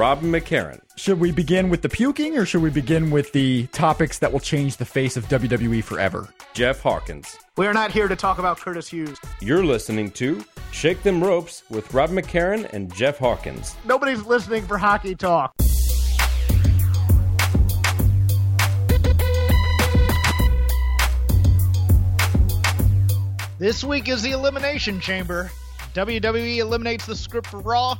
Rob McCarran. Should we begin with the puking or should we begin with the topics that will change the face of WWE forever? Jeff Hawkins. We are not here to talk about Curtis Hughes. You're listening to Shake Them Ropes with Rob McCarran and Jeff Hawkins. Nobody's listening for hockey talk. This week is the Elimination Chamber. WWE eliminates the script for Raw.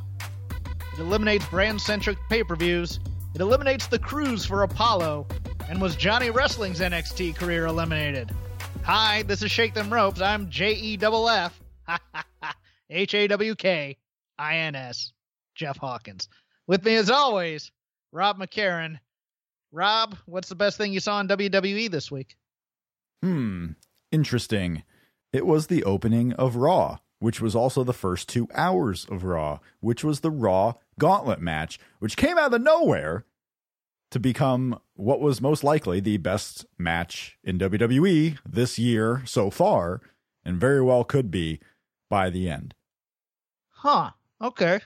Eliminates brand centric pay per views. It eliminates the cruise for Apollo. And was Johnny Wrestling's NXT career eliminated? Hi, this is Shake Them Ropes. I'm J E F F H A W K I N S, Jeff Hawkins. With me as always, Rob McCarran. Rob, what's the best thing you saw in WWE this week? Hmm, interesting. It was the opening of Raw, which was also the first two hours of Raw, which was the Raw Gauntlet match, which came out of nowhere to become what was most likely the best match in WWE this year so far, and very well could be by the end. Huh. Okay.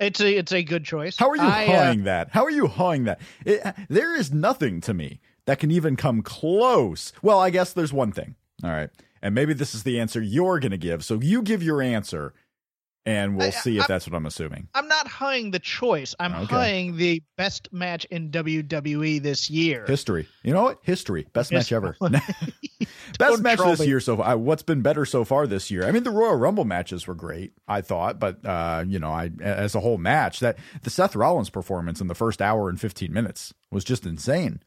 It's a it's a good choice. How are you I, hawing uh, that? How are you hawing that? It, there is nothing to me that can even come close. Well, I guess there's one thing. All right. And maybe this is the answer you're going to give. So you give your answer and we'll I- see if I'm- that's what I'm assuming. I'm not huying the choice. I'm Okay. huying the best match in WWE this year. History. You know what? History. Best match ever. Best match this me. year so far. What's been better so far this year? I mean, the Royal Rumble matches were great, I thought, but uh, you know, I as a whole match, that the Seth Rollins performance in the first hour and 15 minutes was just insane.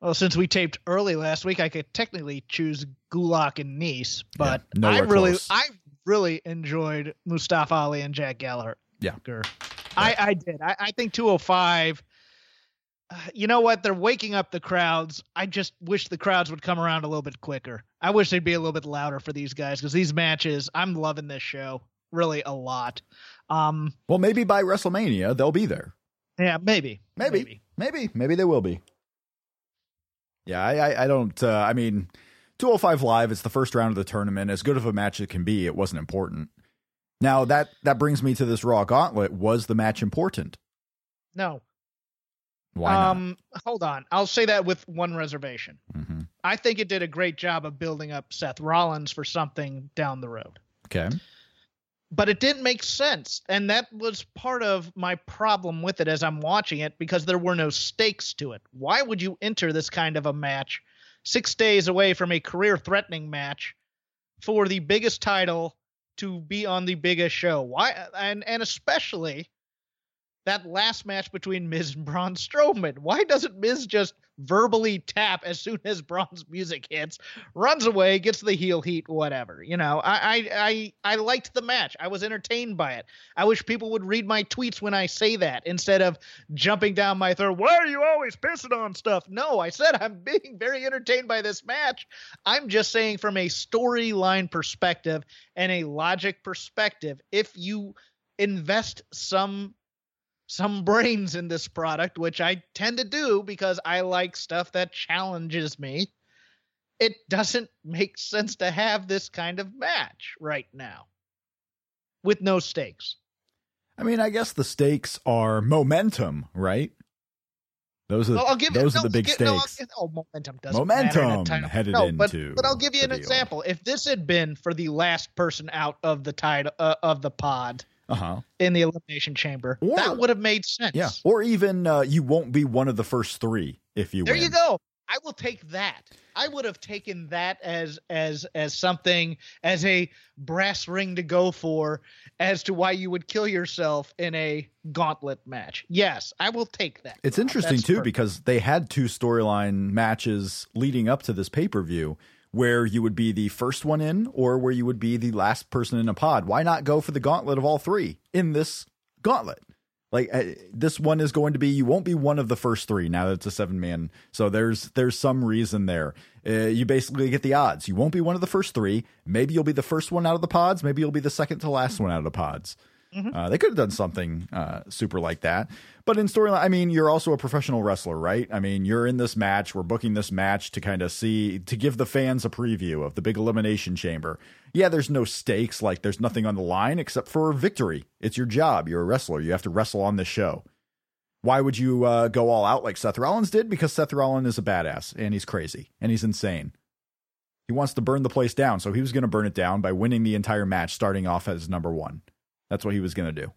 Well, since we taped early last week, I could technically choose Gulak and Nese, but Yeah, I really, close. I really enjoyed Mustafa Ali and Jack Gallagher. Yeah. I, I did. I, I think 205. Uh, you know what? They're waking up the crowds. I just wish the crowds would come around a little bit quicker. I wish they'd be a little bit louder for these guys because these matches, I'm loving this show really a lot. Um, Well, maybe by WrestleMania they'll be there. yeah, maybe, Maybe, maybe, maybe, they will be. Yeah, I, I, I don't. Uh, I mean, 205 live. It's the first round of the tournament. As good of a match as it can be, it wasn't important. Now that that brings me to this Raw Gauntlet. Was the match important? No. Why not? um, hold on. I'll say that with one reservation. hmm I think it did a great job of building up Seth Rollins for something down the road. Okay. But it didn't make sense. And that was part of my problem with it as I'm watching it because there were no stakes to it. Why would you enter this kind of a match six days away from a career threatening match for the biggest title to be on the biggest show? Why and and especially that last match between Miz and Braun Strowman. Why doesn't Miz just verbally tap as soon as Braun's music hits, runs away, gets the heel heat, whatever? You know, I I I, I liked the match. I was entertained by it. I wish people would read my tweets when I say that instead of jumping down my throat. Why are you always pissing on stuff? No, I said I'm being very entertained by this match. I'm just saying from a storyline perspective and a logic perspective, if you invest some some brains in this product, which I tend to do because I like stuff that challenges me. It doesn't make sense to have this kind of match right now with no stakes. I mean, I guess the stakes are momentum, right? Those are Well, I'll give those no, are the big I'll gi- no, stakes. oh, momentum doesn't matter in Momentum headed no, but, into but I'll give you an deal. example. If this had been for the last person out of the title uh, of the pod Uh huh. in the elimination chamber, Or- that would have made sense. Yeah. Or even uh, you won't be one of the first three if you There win. you go. I will take that. I would have taken that as as as something as a brass ring to go for as to why you would kill yourself in a gauntlet match. Yes, I will take that. It's interesting That's too perfect. because they had two storyline matches leading up to this pay per view where you would be the first one in or where you would be the last person in a pod. Why not go for the gauntlet of all three in this gauntlet? Like uh, this one is going to be you won't be one of the first three now that it's a seven man. So there's there's some reason there. Uh, you basically get the odds. You won't be one of the first three. Maybe you'll be the first one out of the pods. Maybe you'll be the second to last one out of the pods. Mm-hmm. Uh, they could have done something uh, super like that. But in storyline, I mean, you're also a professional wrestler, right? I mean, you're in this match. We're booking this match to kind of see, to give the fans a preview of the big elimination chamber. Yeah, there's no stakes, like there's nothing on the line except for victory. It's your job. You're a wrestler. You have to wrestle on this show. Why would you uh, go all out like Seth Rollins did? Because Seth Rollins is a badass and he's crazy and he's insane. He wants to burn the place down, so he was going to burn it down by winning the entire match, starting off as number one. That's what he was going to do.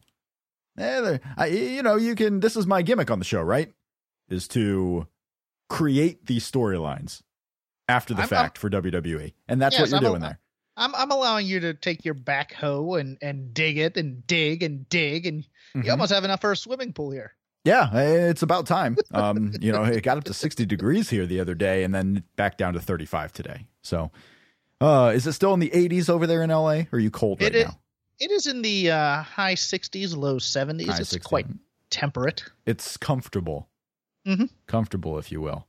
Eh, I, you know, you can. This is my gimmick on the show, right? Is to create these storylines after the I'm, fact I'm, for WWE, and that's yes, what you're I'm doing a, there. I'm I'm allowing you to take your backhoe and and dig it and dig and dig, and mm-hmm. you almost have enough for a swimming pool here. Yeah, eh, it's about time. Um, you know, it got up to 60 degrees here the other day, and then back down to 35 today. So, uh, is it still in the 80s over there in LA? Or are you cold right it, now? It is in the uh, high 60s, low 70s. High it's 60s. quite temperate. It's comfortable. Mm-hmm. Comfortable, if you will.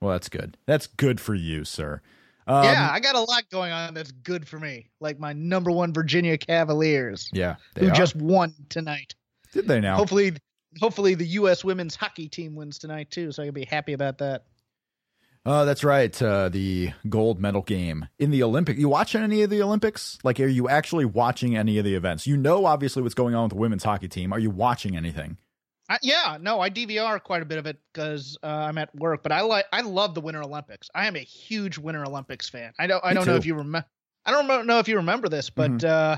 Well, that's good. That's good for you, sir. Um, yeah, I got a lot going on that's good for me. Like my number one Virginia Cavaliers. Yeah, who are. just won tonight. Did they now? Hopefully, hopefully the U.S. women's hockey team wins tonight too, so I can be happy about that. Oh, that's right. Uh, the gold medal game in the Olympic. You watching any of the Olympics? Like, are you actually watching any of the events? You know, obviously, what's going on with the women's hockey team. Are you watching anything? yeah, no, I DVR quite a bit of it because uh, I'm at work. But I like, I love the Winter Olympics. I am a huge Winter Olympics fan. I don't, I don't know if you remember. I don't know if you remember this, but mm-hmm. uh,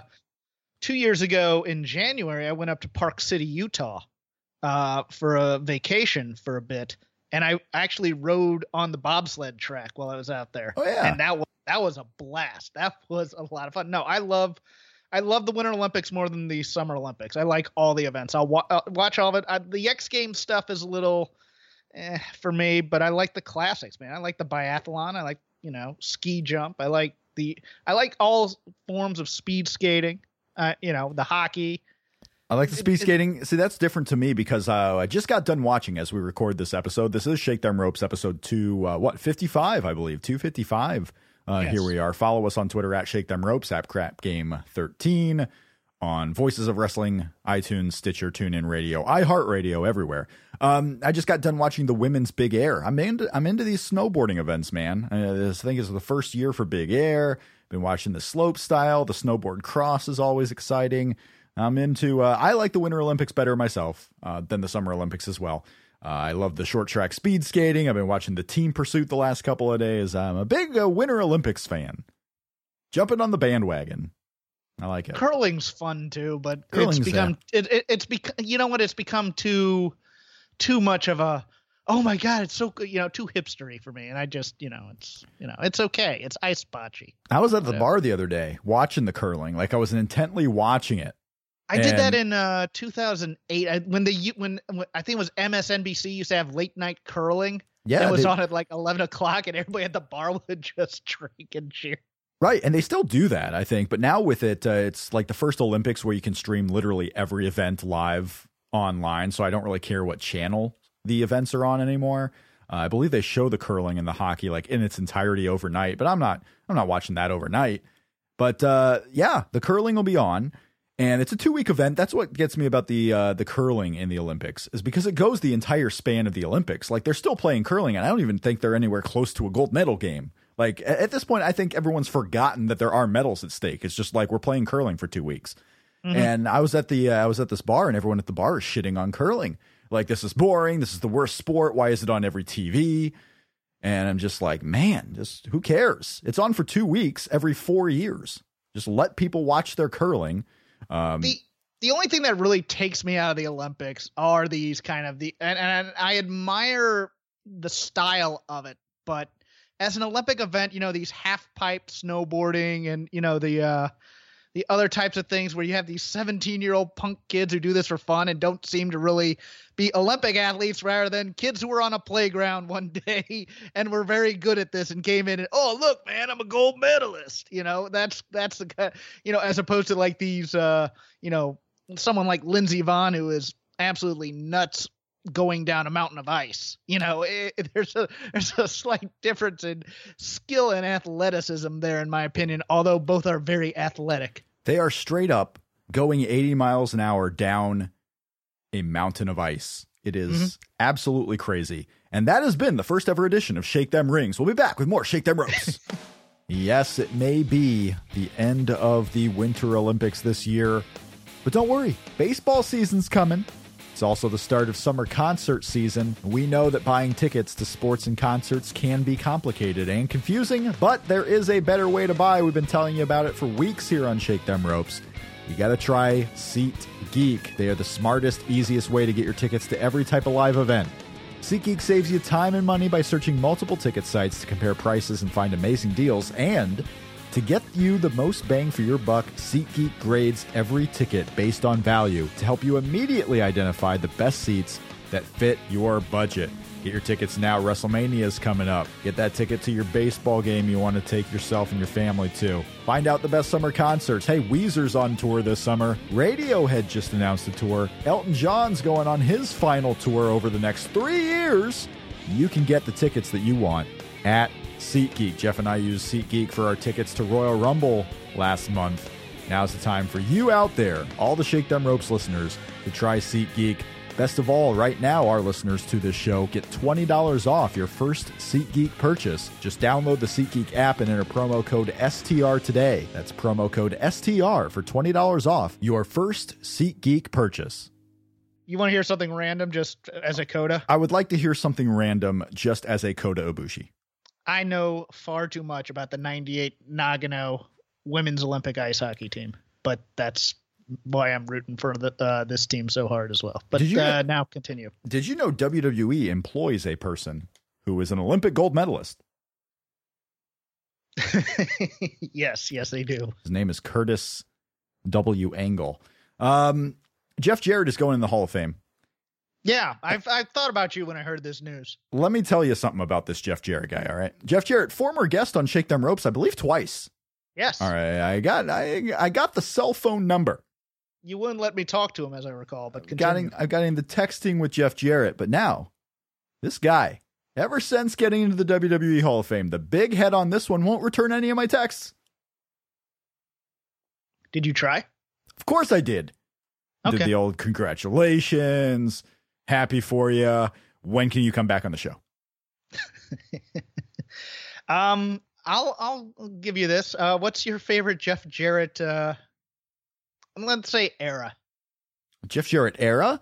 two years ago in January, I went up to Park City, Utah, uh, for a vacation for a bit and I actually rode on the bobsled track while I was out there. Oh yeah, and that was that was a blast. That was a lot of fun. No, I love. I love the Winter Olympics more than the Summer Olympics. I like all the events. I'll, wa- I'll watch all of it. I, the X Games stuff is a little eh, for me, but I like the classics, man. I like the biathlon. I like you know ski jump. I like the I like all forms of speed skating. Uh, you know the hockey. I like the speed skating. See, that's different to me because uh, I just got done watching as we record this episode. This is Shake Them Ropes episode two, uh, what, 55, I believe, 255. Uh, yes. Here we are. Follow us on Twitter at Shake Them Ropes, at Crap Game 13, on Voices of Wrestling, iTunes, Stitcher, TuneIn Radio, iHeartRadio, everywhere. Um, I just got done watching the women's Big Air. I'm into, I'm into these snowboarding events, man. Uh, this I think is the first year for Big Air. Been watching the slope style. The snowboard cross is always exciting. I'm into. Uh, I like the Winter Olympics better myself uh, than the Summer Olympics as well. Uh, I love the short track speed skating. I've been watching the team pursuit the last couple of days. I'm a big uh, Winter Olympics fan. Jumping on the bandwagon. I like it. Curling's fun too, but Curling's, it's become yeah. it, it, it's become you know what it's become too too much of a oh my god it's so you know too hipstery for me and I just you know it's you know it's okay it's ice bocce. I was at the bar the other day watching the curling like I was intently watching it I and, did that in uh, 2008 I, when the when, when, I think it was MSNBC used to have late night curling. Yeah, it was they, on at like 11 o'clock, and everybody at the bar would just drink and cheer. Right, and they still do that, I think. But now with it, uh, it's like the first Olympics where you can stream literally every event live online. So I don't really care what channel the events are on anymore. Uh, I believe they show the curling and the hockey like in its entirety overnight, but I'm not I'm not watching that overnight. But uh, yeah, the curling will be on and it's a two week event. That's what gets me about the uh, the curling in the Olympics is because it goes the entire span of the Olympics. Like they're still playing curling, and I don't even think they're anywhere close to a gold medal game. Like at this point, I think everyone's forgotten that there are medals at stake. It's just like we're playing curling for two weeks. Mm-hmm. And I was at the uh, I was at this bar, and everyone at the bar is shitting on curling. Like this is boring. This is the worst sport. Why is it on every TV? And I'm just like, man, just who cares? It's on for two weeks every four years. Just let people watch their curling um, the the only thing that really takes me out of the Olympics are these kind of the and, and I admire the style of it, but as an Olympic event, you know these half pipe snowboarding and you know the uh, the other types of things where you have these 17 year old punk kids who do this for fun and don't seem to really be Olympic athletes rather than kids who were on a playground one day and were very good at this and came in and oh look man I'm a gold medalist. You know that's that's the you know as opposed to like these uh you know someone like Lindsey Vonn who is absolutely nuts going down a mountain of ice. You know, it, there's a there's a slight difference in skill and athleticism there, in my opinion. Although both are very athletic. They are straight up going 80 miles an hour down a mountain of ice. It is mm-hmm. absolutely crazy. And that has been the first ever edition of Shake Them Rings. We'll be back with more Shake Them Ropes. yes, it may be the end of the Winter Olympics this year, but don't worry, baseball season's coming. It's also the start of summer concert season. We know that buying tickets to sports and concerts can be complicated and confusing, but there is a better way to buy. We've been telling you about it for weeks here on Shake Them Ropes. You got to try SeatGeek. They are the smartest, easiest way to get your tickets to every type of live event. SeatGeek saves you time and money by searching multiple ticket sites to compare prices and find amazing deals and to get you the most bang for your buck, SeatGeek grades every ticket based on value to help you immediately identify the best seats that fit your budget. Get your tickets now. WrestleMania is coming up. Get that ticket to your baseball game you want to take yourself and your family to. Find out the best summer concerts. Hey, Weezer's on tour this summer. Radiohead just announced a tour. Elton John's going on his final tour over the next three years. You can get the tickets that you want at SeatGeek. Jeff and I used SeatGeek for our tickets to Royal Rumble last month. Now's the time for you out there, all the Shake Them Ropes listeners, to try SeatGeek. Best of all, right now, our listeners to this show get $20 off your first SeatGeek purchase. Just download the SeatGeek app and enter promo code STR today. That's promo code STR for $20 off your first SeatGeek purchase. You want to hear something random just as a coda? I would like to hear something random just as a coda Ibushi. I know far too much about the 98 Nagano women's Olympic ice hockey team, but that's why I'm rooting for the, uh, this team so hard as well. But did you uh, know, now continue. Did you know WWE employs a person who is an Olympic gold medalist? yes, yes, they do. His name is Curtis W. Angle. Um, Jeff Jarrett is going in the Hall of Fame. Yeah, I've I've thought about you when I heard this news. Let me tell you something about this Jeff Jarrett guy. All right, Jeff Jarrett, former guest on Shake Them Ropes, I believe twice. Yes. All right, I got I I got the cell phone number. You wouldn't let me talk to him, as I recall, but continue. I've got the texting with Jeff Jarrett, but now this guy, ever since getting into the WWE Hall of Fame, the big head on this one won't return any of my texts. Did you try? Of course I did. Okay. Did the old congratulations happy for you. When can you come back on the show? um, I'll I'll give you this. Uh, what's your favorite Jeff Jarrett? Uh, let's say era. Jeff Jarrett era.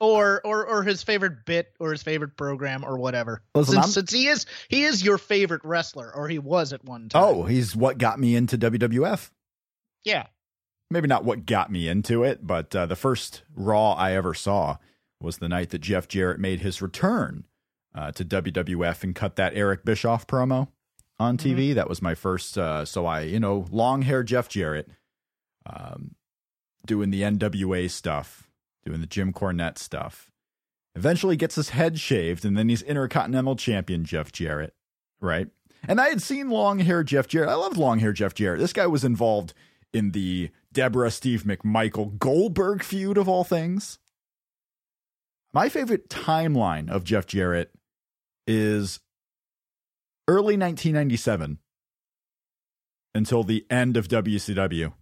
Or, or or his favorite bit or his favorite program or whatever. Listen, since, since, he is he is your favorite wrestler or he was at one time. Oh, he's what got me into WWF. Yeah, maybe not what got me into it, but uh, the first Raw I ever saw was the night that Jeff Jarrett made his return uh, to WWF and cut that Eric Bischoff promo on TV. Mm-hmm. That was my first. Uh, so I, you know, long hair Jeff Jarrett, um, doing the NWA stuff, doing the Jim Cornette stuff. Eventually gets his head shaved, and then he's Intercontinental Champion Jeff Jarrett, right? And I had seen long hair Jeff Jarrett. I loved long hair Jeff Jarrett. This guy was involved in the Debra Steve McMichael Goldberg feud of all things. My favorite timeline of Jeff Jarrett is early 1997 until the end of WCW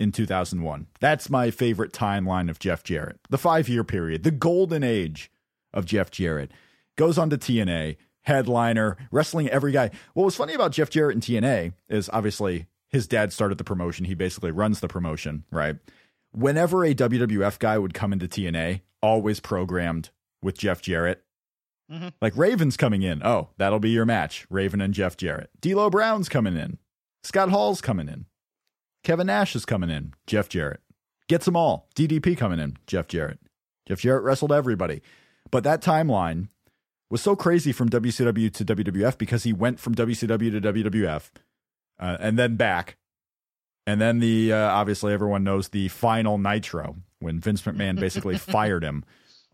in 2001. That's my favorite timeline of Jeff Jarrett. The five year period, the golden age of Jeff Jarrett. Goes on to TNA, headliner, wrestling every guy. What was funny about Jeff Jarrett and TNA is obviously his dad started the promotion. He basically runs the promotion, right? Whenever a WWF guy would come into TNA, always programmed with Jeff Jarrett. Mm-hmm. Like Raven's coming in. Oh, that'll be your match. Raven and Jeff Jarrett. D'Lo Brown's coming in. Scott Hall's coming in. Kevin Nash is coming in. Jeff Jarrett. Gets them all. DDP coming in. Jeff Jarrett. Jeff Jarrett wrestled everybody. But that timeline was so crazy from WCW to WWF because he went from WCW to WWF uh, and then back. And then the uh, obviously everyone knows the final Nitro when Vince McMahon basically fired him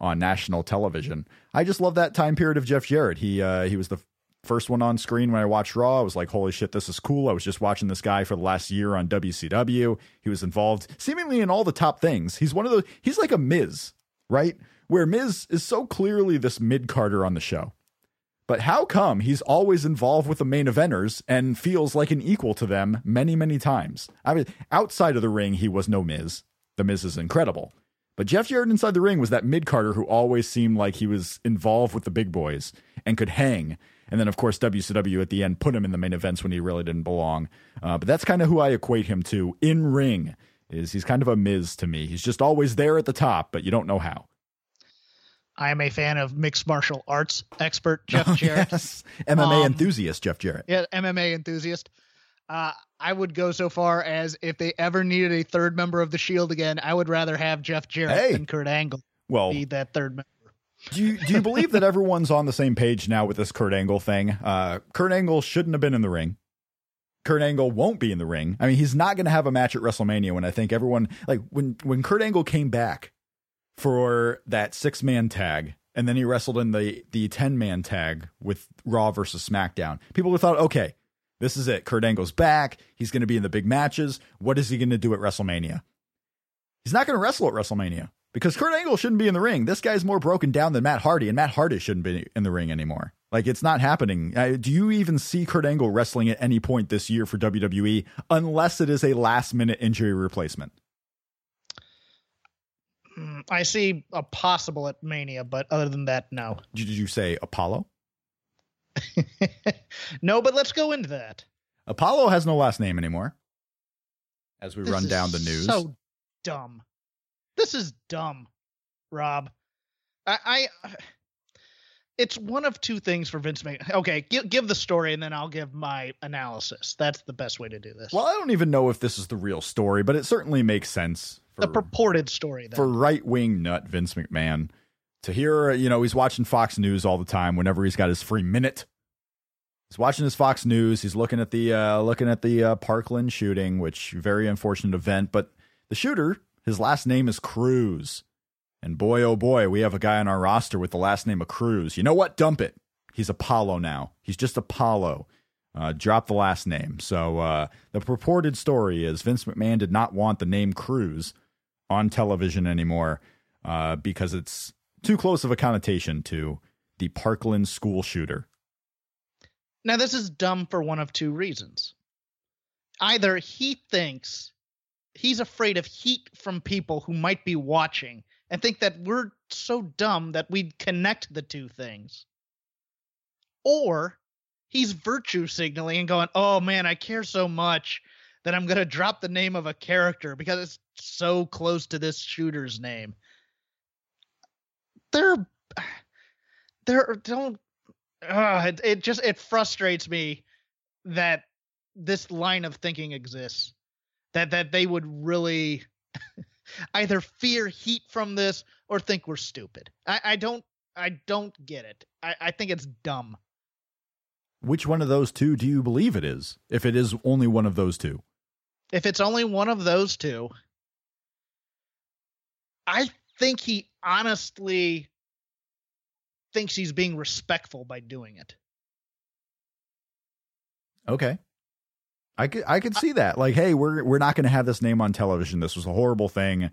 on national television. I just love that time period of Jeff Jarrett. He uh, he was the first one on screen when I watched Raw. I was like, holy shit, this is cool. I was just watching this guy for the last year on WCW. He was involved seemingly in all the top things. He's one of the he's like a Miz, right? where Miz is so clearly this mid carder on the show. But how come he's always involved with the main eventers and feels like an equal to them many, many times? I mean, outside of the ring, he was no Miz. The Miz is incredible. But Jeff Jarrett inside the ring was that mid carder who always seemed like he was involved with the big boys and could hang. And then, of course, WCW at the end put him in the main events when he really didn't belong. Uh, but that's kind of who I equate him to in ring. Is he's kind of a Miz to me. He's just always there at the top, but you don't know how. I am a fan of mixed martial arts expert Jeff Jarrett. yes. MMA Um, enthusiast Jeff Jarrett. Yeah, MMA enthusiast. Uh, I would go so far as if they ever needed a third member of the Shield again, I would rather have Jeff Jarrett Hey. than Kurt Angle Well, be that third member. do you, do you believe that everyone's on the same page now with this Kurt Angle thing? Uh, Kurt Angle shouldn't have been in the ring. Kurt Angle won't be in the ring. I mean, he's not going to have a match at WrestleMania when I think everyone like when when Kurt Angle came back for that six man tag and then he wrestled in the the 10 man tag with Raw versus SmackDown. People thought, okay, this is it. Kurt Angle's back. He's going to be in the big matches. What is he going to do at WrestleMania? He's not going to wrestle at WrestleMania because Kurt Angle shouldn't be in the ring. This guy's more broken down than Matt Hardy, and Matt Hardy shouldn't be in the ring anymore. Like it's not happening. Uh, do you even see Kurt Angle wrestling at any point this year for WWE unless it is a last minute injury replacement? Mm, I see a possible at Mania, but other than that, no. Did you say Apollo? no, but let's go into that. Apollo has no last name anymore. As we This run down the news. So dumb. This is dumb, Rob. I, I it's one of two things for Vince McMahon. Okay, give, give the story and then I'll give my analysis. That's the best way to do this. well, I don't even know if this is the real story, but it certainly makes sense for the purported story. Then. for right wing nut Vince McMahon to hear, you know, he's watching Fox News all the time whenever he's got his free minute. He's watching his Fox News. He's looking at the uh, looking at the uh, Parkland shooting, which very unfortunate event. But the shooter, his last name is Cruz, and boy oh boy, we have a guy on our roster with the last name of Cruz. You know what? Dump it. He's Apollo now. He's just Apollo. Uh, drop the last name. So uh, the purported story is Vince McMahon did not want the name Cruz on television anymore uh, because it's too close of a connotation to the Parkland school shooter. Now, this is dumb for one of two reasons. Either he thinks he's afraid of heat from people who might be watching and think that we're so dumb that we'd connect the two things. Or he's virtue signaling and going, oh man, I care so much that I'm going to drop the name of a character because it's so close to this shooter's name. They're. They're. Don't uh, it, it just it frustrates me that this line of thinking exists that that they would really either fear heat from this or think we're stupid i, I don't i don't get it I, I think it's dumb Which one of those two do you believe it is? If it is only one of those two, if it's only one of those two i think he honestly thinks he's being respectful by doing it okay. I could I could see that. Like, hey, we're we're not going to have this name on television. This was a horrible thing.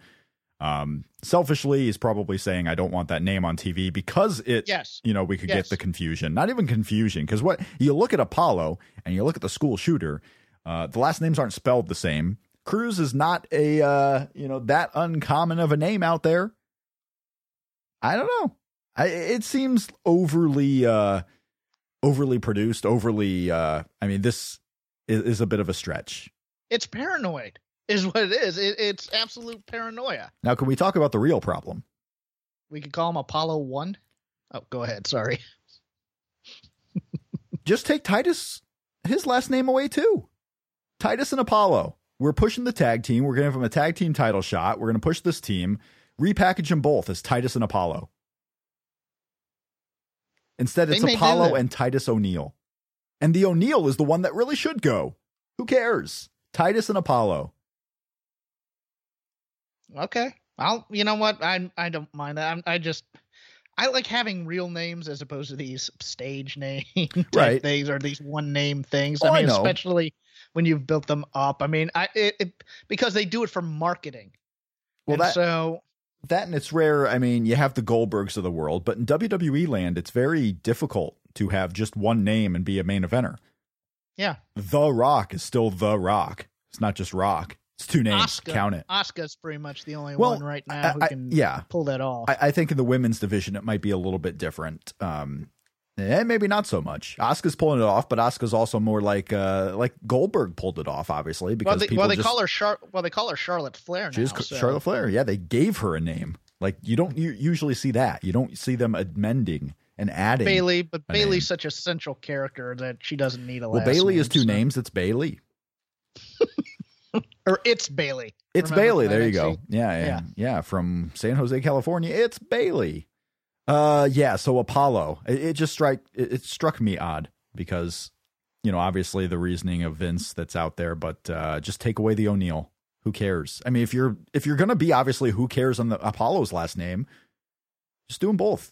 Um, selfishly, he's probably saying, "I don't want that name on TV because it." yes You know, we could Yes. get the confusion. Not even confusion, because what you look at Apollo and you look at the school shooter, uh, the last names aren't spelled the same. Cruz is not a uh, you know that uncommon of a name out there. I don't know. I, it seems overly uh, overly produced. Overly. Uh, I mean, this is, is a bit of a stretch. it's paranoid is what it is it, it's absolute paranoia Now, can we talk about the real problem? We could call him Apollo One. Oh, go ahead. Sorry. just take Titus his last name away too. Titus and Apollo. We're pushing the tag team. We're going to give them a tag team title shot. We're going to push this team. Repackage them both as Titus and Apollo. Instead, it's Apollo and Titus O'Neil. And the O'Neil is the one that really should go. Who cares? Titus and Apollo. Okay. I'll. You know what? I I don't mind that. I'm, I just I like having real names as opposed to these stage name type Right. things or these one name things. Oh, I I mean, know. especially when you've built them up. I mean, I it, it because they do it for marketing. Well, And that so that and it's rare. I mean, you have the Goldbergs of the world, but in WWE land, it's very difficult to have just one name and be a main eventer. Yeah. The Rock is still The Rock. It's not just Rock. It's two names. Asuka, Count it. Asuka's pretty much the only Well, one right now who I- I- can yeah. pull that off. I, I think in the women's division, it might be a little bit different. Um, and maybe not so much. Asuka's pulling it off, but Asuka's also more like uh, like Goldberg pulled it off, obviously, because well, they, people well, they just, call her Char- well, they call her Charlotte Flair now. So- Charlotte Flair. Yeah, they gave her a name. Like you don't u- usually see that. You don't see them amending and adding. Bayley, but Bayley's name. such a central character that she doesn't need a well, Bayley name, is two so- names. It's Bayley. or it's Bayley. It's Remember Bayley. There you go. Yeah, yeah, Yeah. yeah. From San Jose, California. It's Bayley. Uh, yeah. So Apollo. It, it just strike. It, it struck me odd because, you know, obviously the reasoning of Vince that's out there, but uh, just take away the O'Neil. Who cares? I mean, if you're if you're gonna be obviously who cares on the Apollo's last name, just do them both.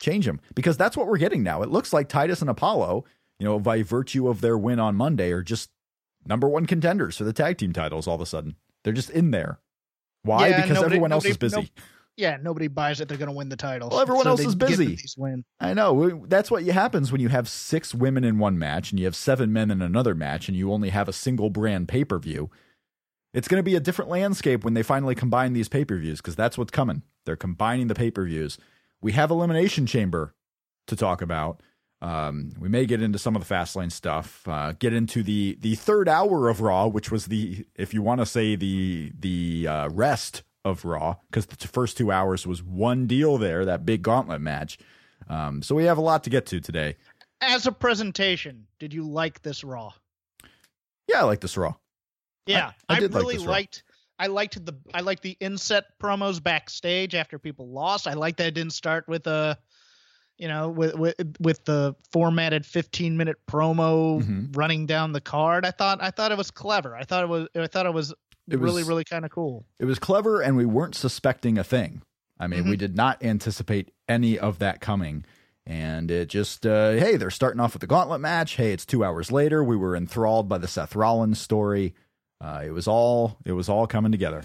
Change them because that's what we're getting now. It looks like Titus and Apollo, you know, by virtue of their win on Monday, are just number one contenders for the tag team titles all of a sudden. They're just in there. Why? Yeah, because nobody- everyone else nobody- is busy. no- Yeah, nobody buys it. They're going to win the title. Well, everyone else is busy. I know. That's what happens when you have six women in one match and you have seven men in another match and you only have a single brand pay per view. It's going to be a different landscape when they finally combine these pay per views because that's what's coming. They're combining the pay per views. We have Elimination Chamber to talk about. Um, we may get into some of the Fastlane stuff. Uh, get into the the third hour of Raw, which was the if you want to say the the uh, rest of Raw, because the first two hours was one deal there, that big gauntlet match. Um, so we have a lot to get to today. As a presentation, did you like this Raw? Yeah, I like this Raw. Yeah, I I, did like really Raw. liked. I liked the I liked the inset promos backstage after people lost. I liked that it didn't start with a, you know, with with with the formatted 15 minute promo Mhm. running down the card. I thought I thought it was clever. I thought it was I thought it was It really was- really kind of cool. It was clever, and we weren't suspecting a thing. I mean, we did not anticipate any of that coming. And it just, uh, hey, they're starting off with the gauntlet match. Hey, it's two hours later. We were enthralled by the Seth Rollins story. Uh, it was all, it was all coming together.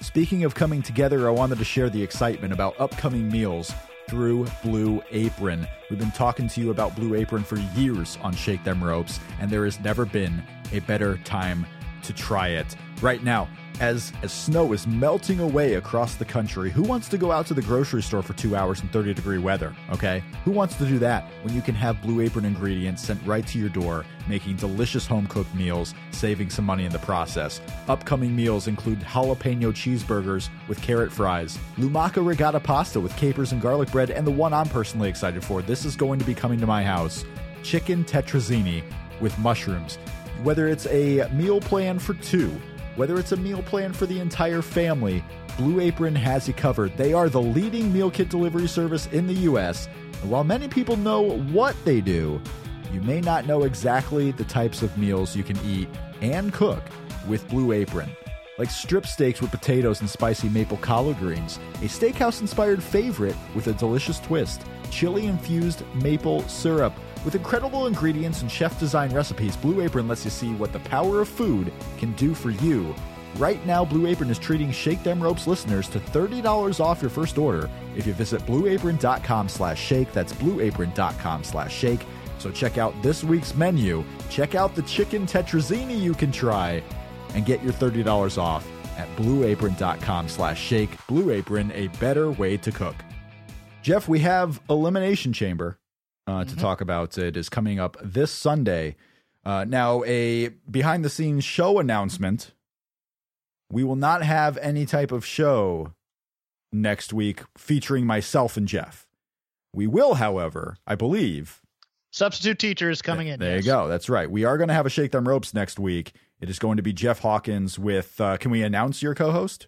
Speaking of coming together, I wanted to share the excitement about upcoming meals through Blue Apron. We've been talking to you about Blue Apron for years on Shake Them Ropes, and there has never been a better time to try it. Right now, as, as snow is melting away across the country, who wants to go out to the grocery store for two hours in 30 degree weather? Okay? Who wants to do that when you can have Blue Apron ingredients sent right to your door, making delicious home cooked meals, saving some money in the process? Upcoming meals include jalapeno cheeseburgers with carrot fries, lumaca rigata pasta with capers and garlic bread, and the one I'm personally excited for. This is going to be coming to my house chicken tetrazzini with mushrooms. Whether it's a meal plan for two, whether it's a meal plan for the entire family, Blue Apron has you covered. They are the leading meal kit delivery service in the US. And while many people know what they do, you may not know exactly the types of meals you can eat and cook with Blue Apron. Like strip steaks with potatoes and spicy maple collard greens, a steakhouse inspired favorite with a delicious twist, chili infused maple syrup. With incredible ingredients and chef design recipes, Blue Apron lets you see what the power of food can do for you. Right now, Blue Apron is treating Shake Them Ropes listeners to $30 off your first order if you visit blueapron.com slash shake. That's blueapron.com slash shake. So check out this week's menu, check out the chicken tetrazzini you can try, and get your $30 off at blueapron.com slash shake. Blue Apron, a better way to cook. Jeff, we have Elimination Chamber uh, to talk about. It is coming up this Sunday. Uh, now, a behind the scenes show announcement. We will not have any type of show next week featuring myself and Jeff. We will, however, I believe. Substitute teacher is coming in. There yes. you go. That's right. We are going to have a Shake Them Ropes next week. It is going to be Jeff Hawkins with. Uh, can we announce your co host?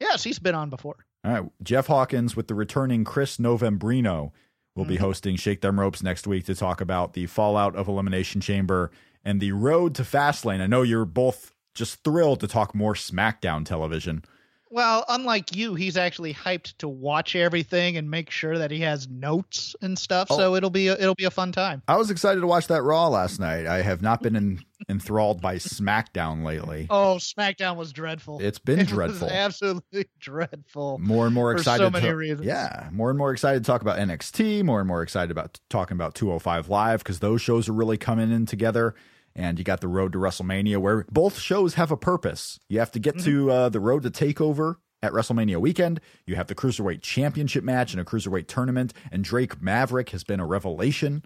Yes, he's been on before. All right. Jeff Hawkins with the returning Chris Novembrino will be Mhm. hosting Shake Them Ropes next week to talk about the fallout of Elimination Chamber and the road to Fastlane. I know you're both just thrilled to talk more SmackDown television. Well, unlike you, he's actually hyped to watch everything and make sure that he has notes and stuff. Oh. So it'll be a, it'll be a fun time. I was excited to watch that Raw last night. I have not been in, enthralled by SmackDown lately. Oh, SmackDown was dreadful. It's been It dreadful. absolutely dreadful. more and more For excited so many to, reasons. yeah more and more excited to talk about nxt more and more excited about talking about 205 live because those shows are really coming in together and you got the road to wrestlemania where both shows have a purpose you have to get Mm-hmm. to uh, the road to takeover at WrestleMania weekend, you have the Cruiserweight Championship match and a Cruiserweight tournament, and Drake Maverick has been a revelation.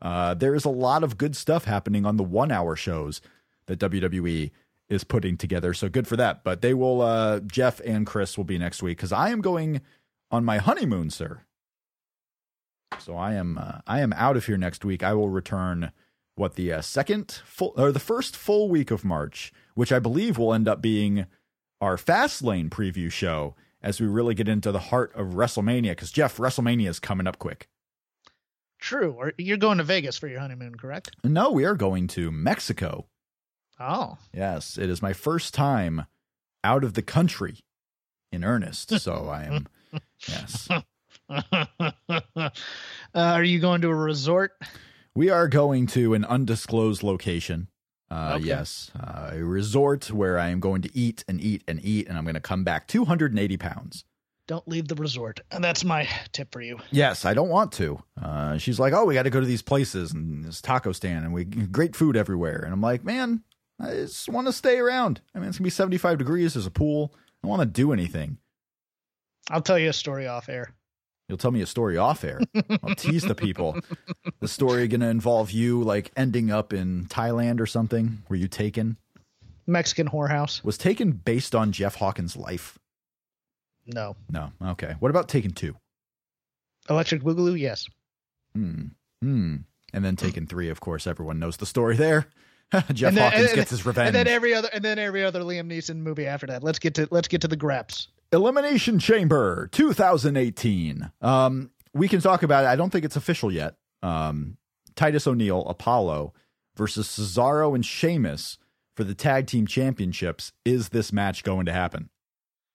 Uh, there is a lot of good stuff happening on the one hour shows that WWE is putting together. So good for that. But they will, uh, Jeff and Chris will be next week because I am going on my honeymoon, sir. So I am, uh, I am out of here next week. I will return what the uh, second full or the first full week of March, which I believe will end up being our fast lane preview show as we really get into the heart of WrestleMania. Because Jeff, WrestleMania is coming up quick. True. Or you're going to Vegas for your honeymoon, correct? No, we are going to Mexico. Oh, Yes, it is my first time out of the country in earnest. So I am, yes. uh, are you going to a resort? We are going to an undisclosed location. Uh, Okay. Yes, uh, a resort where I am going to eat and eat and eat, and I'm going to come back 280 pounds. Don't leave the resort. And that's my tip for you. Yes, I don't want to. Uh, she's like, "Oh, we got to go to these places and this taco stand, and we great food everywhere." And I'm like, "Man, I just want to stay around. I mean, it's gonna be 75 degrees. There's a pool. I don't want to do anything." I'll tell you a story off air. You'll tell me a story off air. I'll tease the people. The story going to involve you like ending up in Thailand or something. Were you taken? Mexican whorehouse. Was taken based on Jeff Hawkins' life? No. No. Okay. What about Taken Two? Electric Boogaloo, yes. Hmm. Hmm. And then Taken Three, of course, everyone knows the story there. Jeff then- Hawkins and- gets his revenge. And then every other and then every other Liam Neeson movie after that. Let's get to let's get to the greps. Elimination Chamber 2018. Um, we can talk about it. I don't think it's official yet. Um, Titus O'Neil, Apollo versus Cesaro and Sheamus for the tag team championships. Is this match going to happen?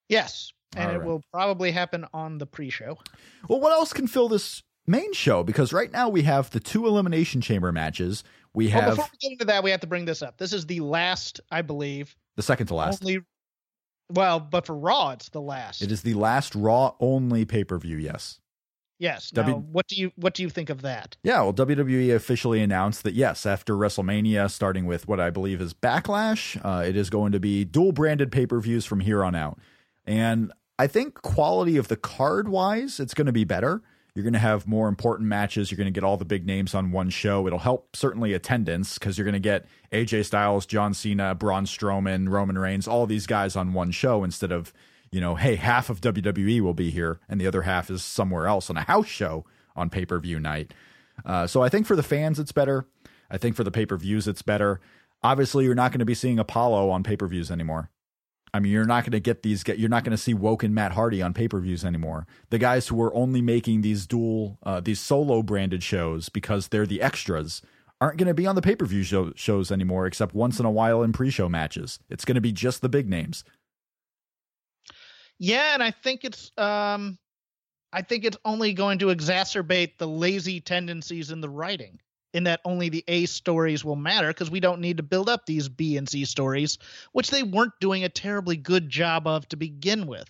Yes. And All it right. will probably happen on the pre-show. Well, what else can fill this main show? Because right now we have the two Elimination Chamber matches. We Well, have before we get into that, we have to bring this up. This is the last, I believe, the second to last. only. Well, but for Raw, it's the last. It is the last Raw only pay per view. Yes. Yes. Now, W- what do you what do you think of that? Yeah, well, WWE officially announced that yes, after WrestleMania, starting with what I believe is Backlash, uh, it is going to be dual branded pay per views from here on out. And I think quality of the card wise, it's going to be better. You're going to have more important matches. You're going to get all the big names on one show. It'll help certainly attendance because you're going to get AJ Styles, John Cena, Braun Strowman, Roman Reigns, all these guys on one show instead of, you know, hey, half of WWE will be here and the other half is somewhere else on a house show on pay per view night. Uh, so I think for the fans, it's better. I think for the pay per views, it's better. Obviously, you're not going to be seeing Apollo on pay per views anymore. I mean, you're not going to get these. You're not going to see Woken Matt Hardy on pay per views anymore. The guys who are only making these dual, uh, these solo branded shows because they're the extras aren't going to be on the pay per view show, shows anymore, except once in a while in pre show matches. It's going to be just the big names. Yeah, and I think it's um I think it's only going to exacerbate the lazy tendencies in the writing in that only the A stories will matter because we don't need to build up these B and C stories, which they weren't doing a terribly good job of to begin with.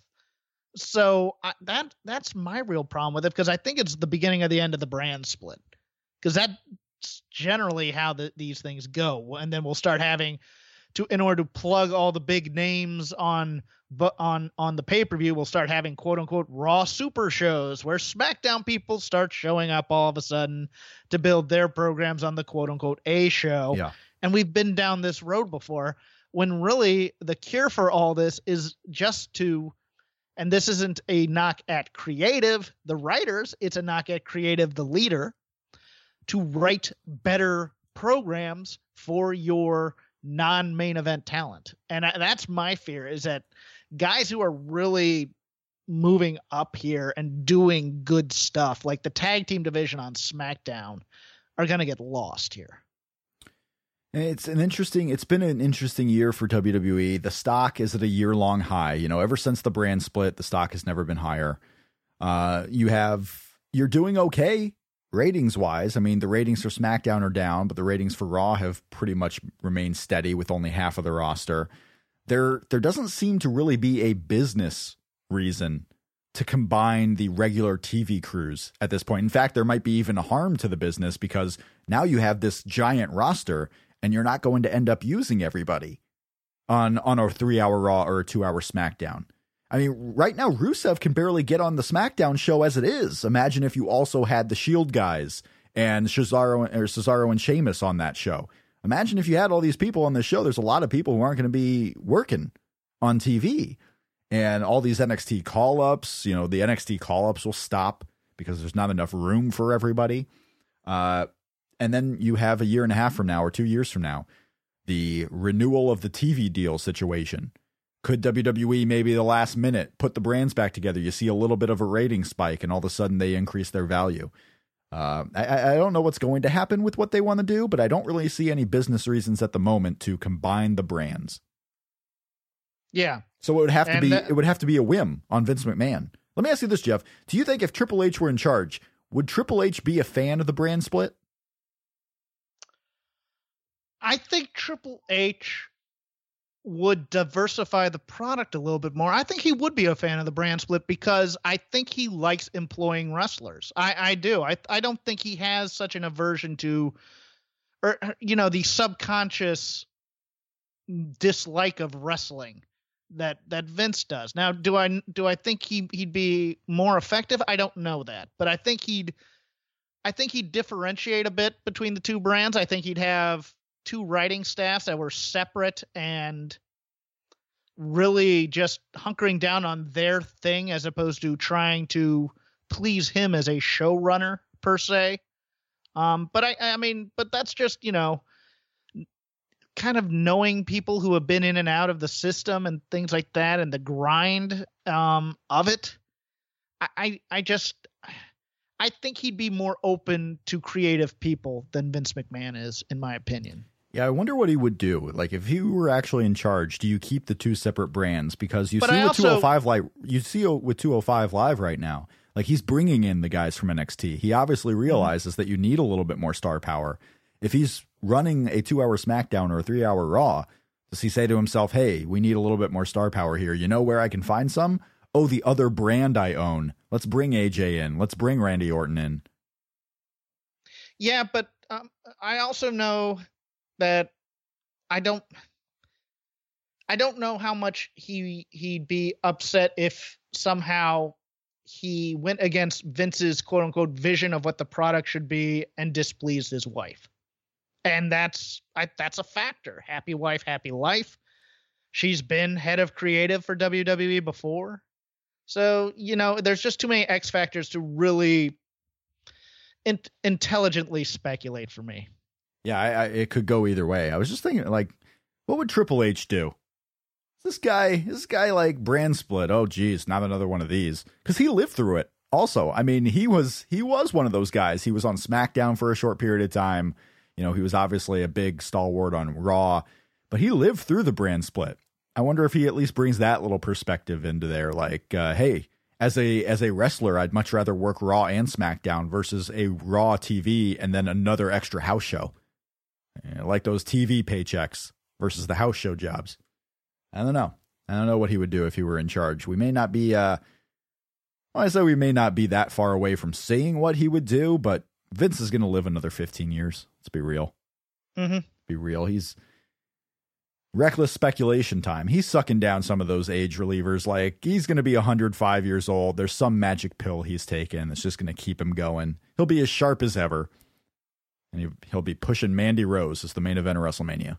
So I, that that's my real problem with it because I think it's the beginning of the end of the brand split because that's generally how the, these things go, and then we'll start having to in order to plug all the big names on but on on the pay-per-view we'll start having quote unquote raw super shows where smackdown people start showing up all of a sudden to build their programs on the quote unquote a show Yeah. and we've been down this road before when really the cure for all this is just to and this isn't a knock at creative the writers it's a knock at creative the leader to write better programs for your non-main event talent and that's my fear is that guys who are really moving up here and doing good stuff like the tag team division on smackdown are going to get lost here It's an interesting. It's been an interesting year for WWE. The stock is at a year long high. You know, ever since the brand split, the stock has never been higher. Uh, you have you're doing okay ratings wise. I mean, the ratings for SmackDown are down, but the ratings for Raw have pretty much remained steady with only half of the roster. There, there doesn't seem to really be a business reason to combine the regular TV crews at this point. In fact, there might be even a harm to the business because now you have this giant roster and you're not going to end up using everybody on on a 3-hour Raw or a 2-hour SmackDown. I mean, right now Rusev can barely get on the SmackDown show as it is. Imagine if you also had the Shield guys and Cesaro or Cesaro and Sheamus on that show. Imagine if you had all these people on the show. There's a lot of people who aren't going to be working on TV. And all these NXT call ups, you know, the NXT call ups will stop because there's not enough room for everybody. Uh, and then you have a year and a half from now or two years from now, the renewal of the TV deal situation. Could WWE maybe the last minute put the brands back together? You see a little bit of a rating spike, and all of a sudden they increase their value. Uh, I, I don't know what's going to happen with what they want to do, but I don't really see any business reasons at the moment to combine the brands. Yeah. So it would have to and be that, it would have to be a whim on Vince McMahon. Let me ask you this, Jeff. Do you think if Triple H were in charge, would Triple H be a fan of the brand split? I think Triple H would diversify the product a little bit more. I think he would be a fan of the brand split because I think he likes employing wrestlers. I, I do. I I don't think he has such an aversion to or uh, you know, the subconscious dislike of wrestling that that Vince does. Now, do I do I think he he'd be more effective? I don't know that, but I think he'd I think he'd differentiate a bit between the two brands. I think he'd have two writing staffs that were separate and really just hunkering down on their thing as opposed to trying to please him as a showrunner per se. Um, but I, I mean, but that's just you know, kind of knowing people who have been in and out of the system and things like that, and the grind um, of it. I, I, I just, I think he'd be more open to creative people than Vince McMahon is, in my opinion. Yeah, I wonder what he would do. Like if he were actually in charge, do you keep the two separate brands? Because you but see I with also, 205 Live, you see with 205 Live right now, like he's bringing in the guys from NXT. He obviously mm-hmm. realizes mm-hmm. that you need a little bit more star power. If he's running a 2-hour SmackDown or a 3-hour Raw, does he say to himself, "Hey, we need a little bit more star power here. You know where I can find some? Oh, the other brand I own. Let's bring AJ in. Let's bring Randy Orton in." Yeah, but um, I also know that I don't I don't know how much he he'd be upset if somehow he went against Vince's quote unquote vision of what the product should be and displeased his wife. And that's I, that's a factor. Happy wife, happy life. She's been head of creative for WWE before. So, you know, there's just too many X factors to really in- intelligently speculate for me. Yeah, I, I, it could go either way. I was just thinking, like, what would Triple H do? This guy, this guy, like brand split. Oh, geez, not another one of these. Because he lived through it. Also, I mean, he was he was one of those guys. He was on SmackDown for a short period of time. You know, he was obviously a big stalwart on Raw, but he lived through the brand split. I wonder if he at least brings that little perspective into there. Like, uh, hey, as a as a wrestler, I'd much rather work Raw and SmackDown versus a Raw TV and then another extra house show like those TV paychecks versus the house show jobs. I don't know. I don't know what he would do if he were in charge. We may not be, uh, well, I say we may not be that far away from seeing what he would do, but Vince is going to live another 15 years. Let's be real. Mm-hmm. Be real. He's reckless speculation time. He's sucking down some of those age relievers. Like he's going to be 105 years old. There's some magic pill he's taken that's just going to keep him going. He'll be as sharp as ever and he, he'll be pushing Mandy Rose as the main event of WrestleMania.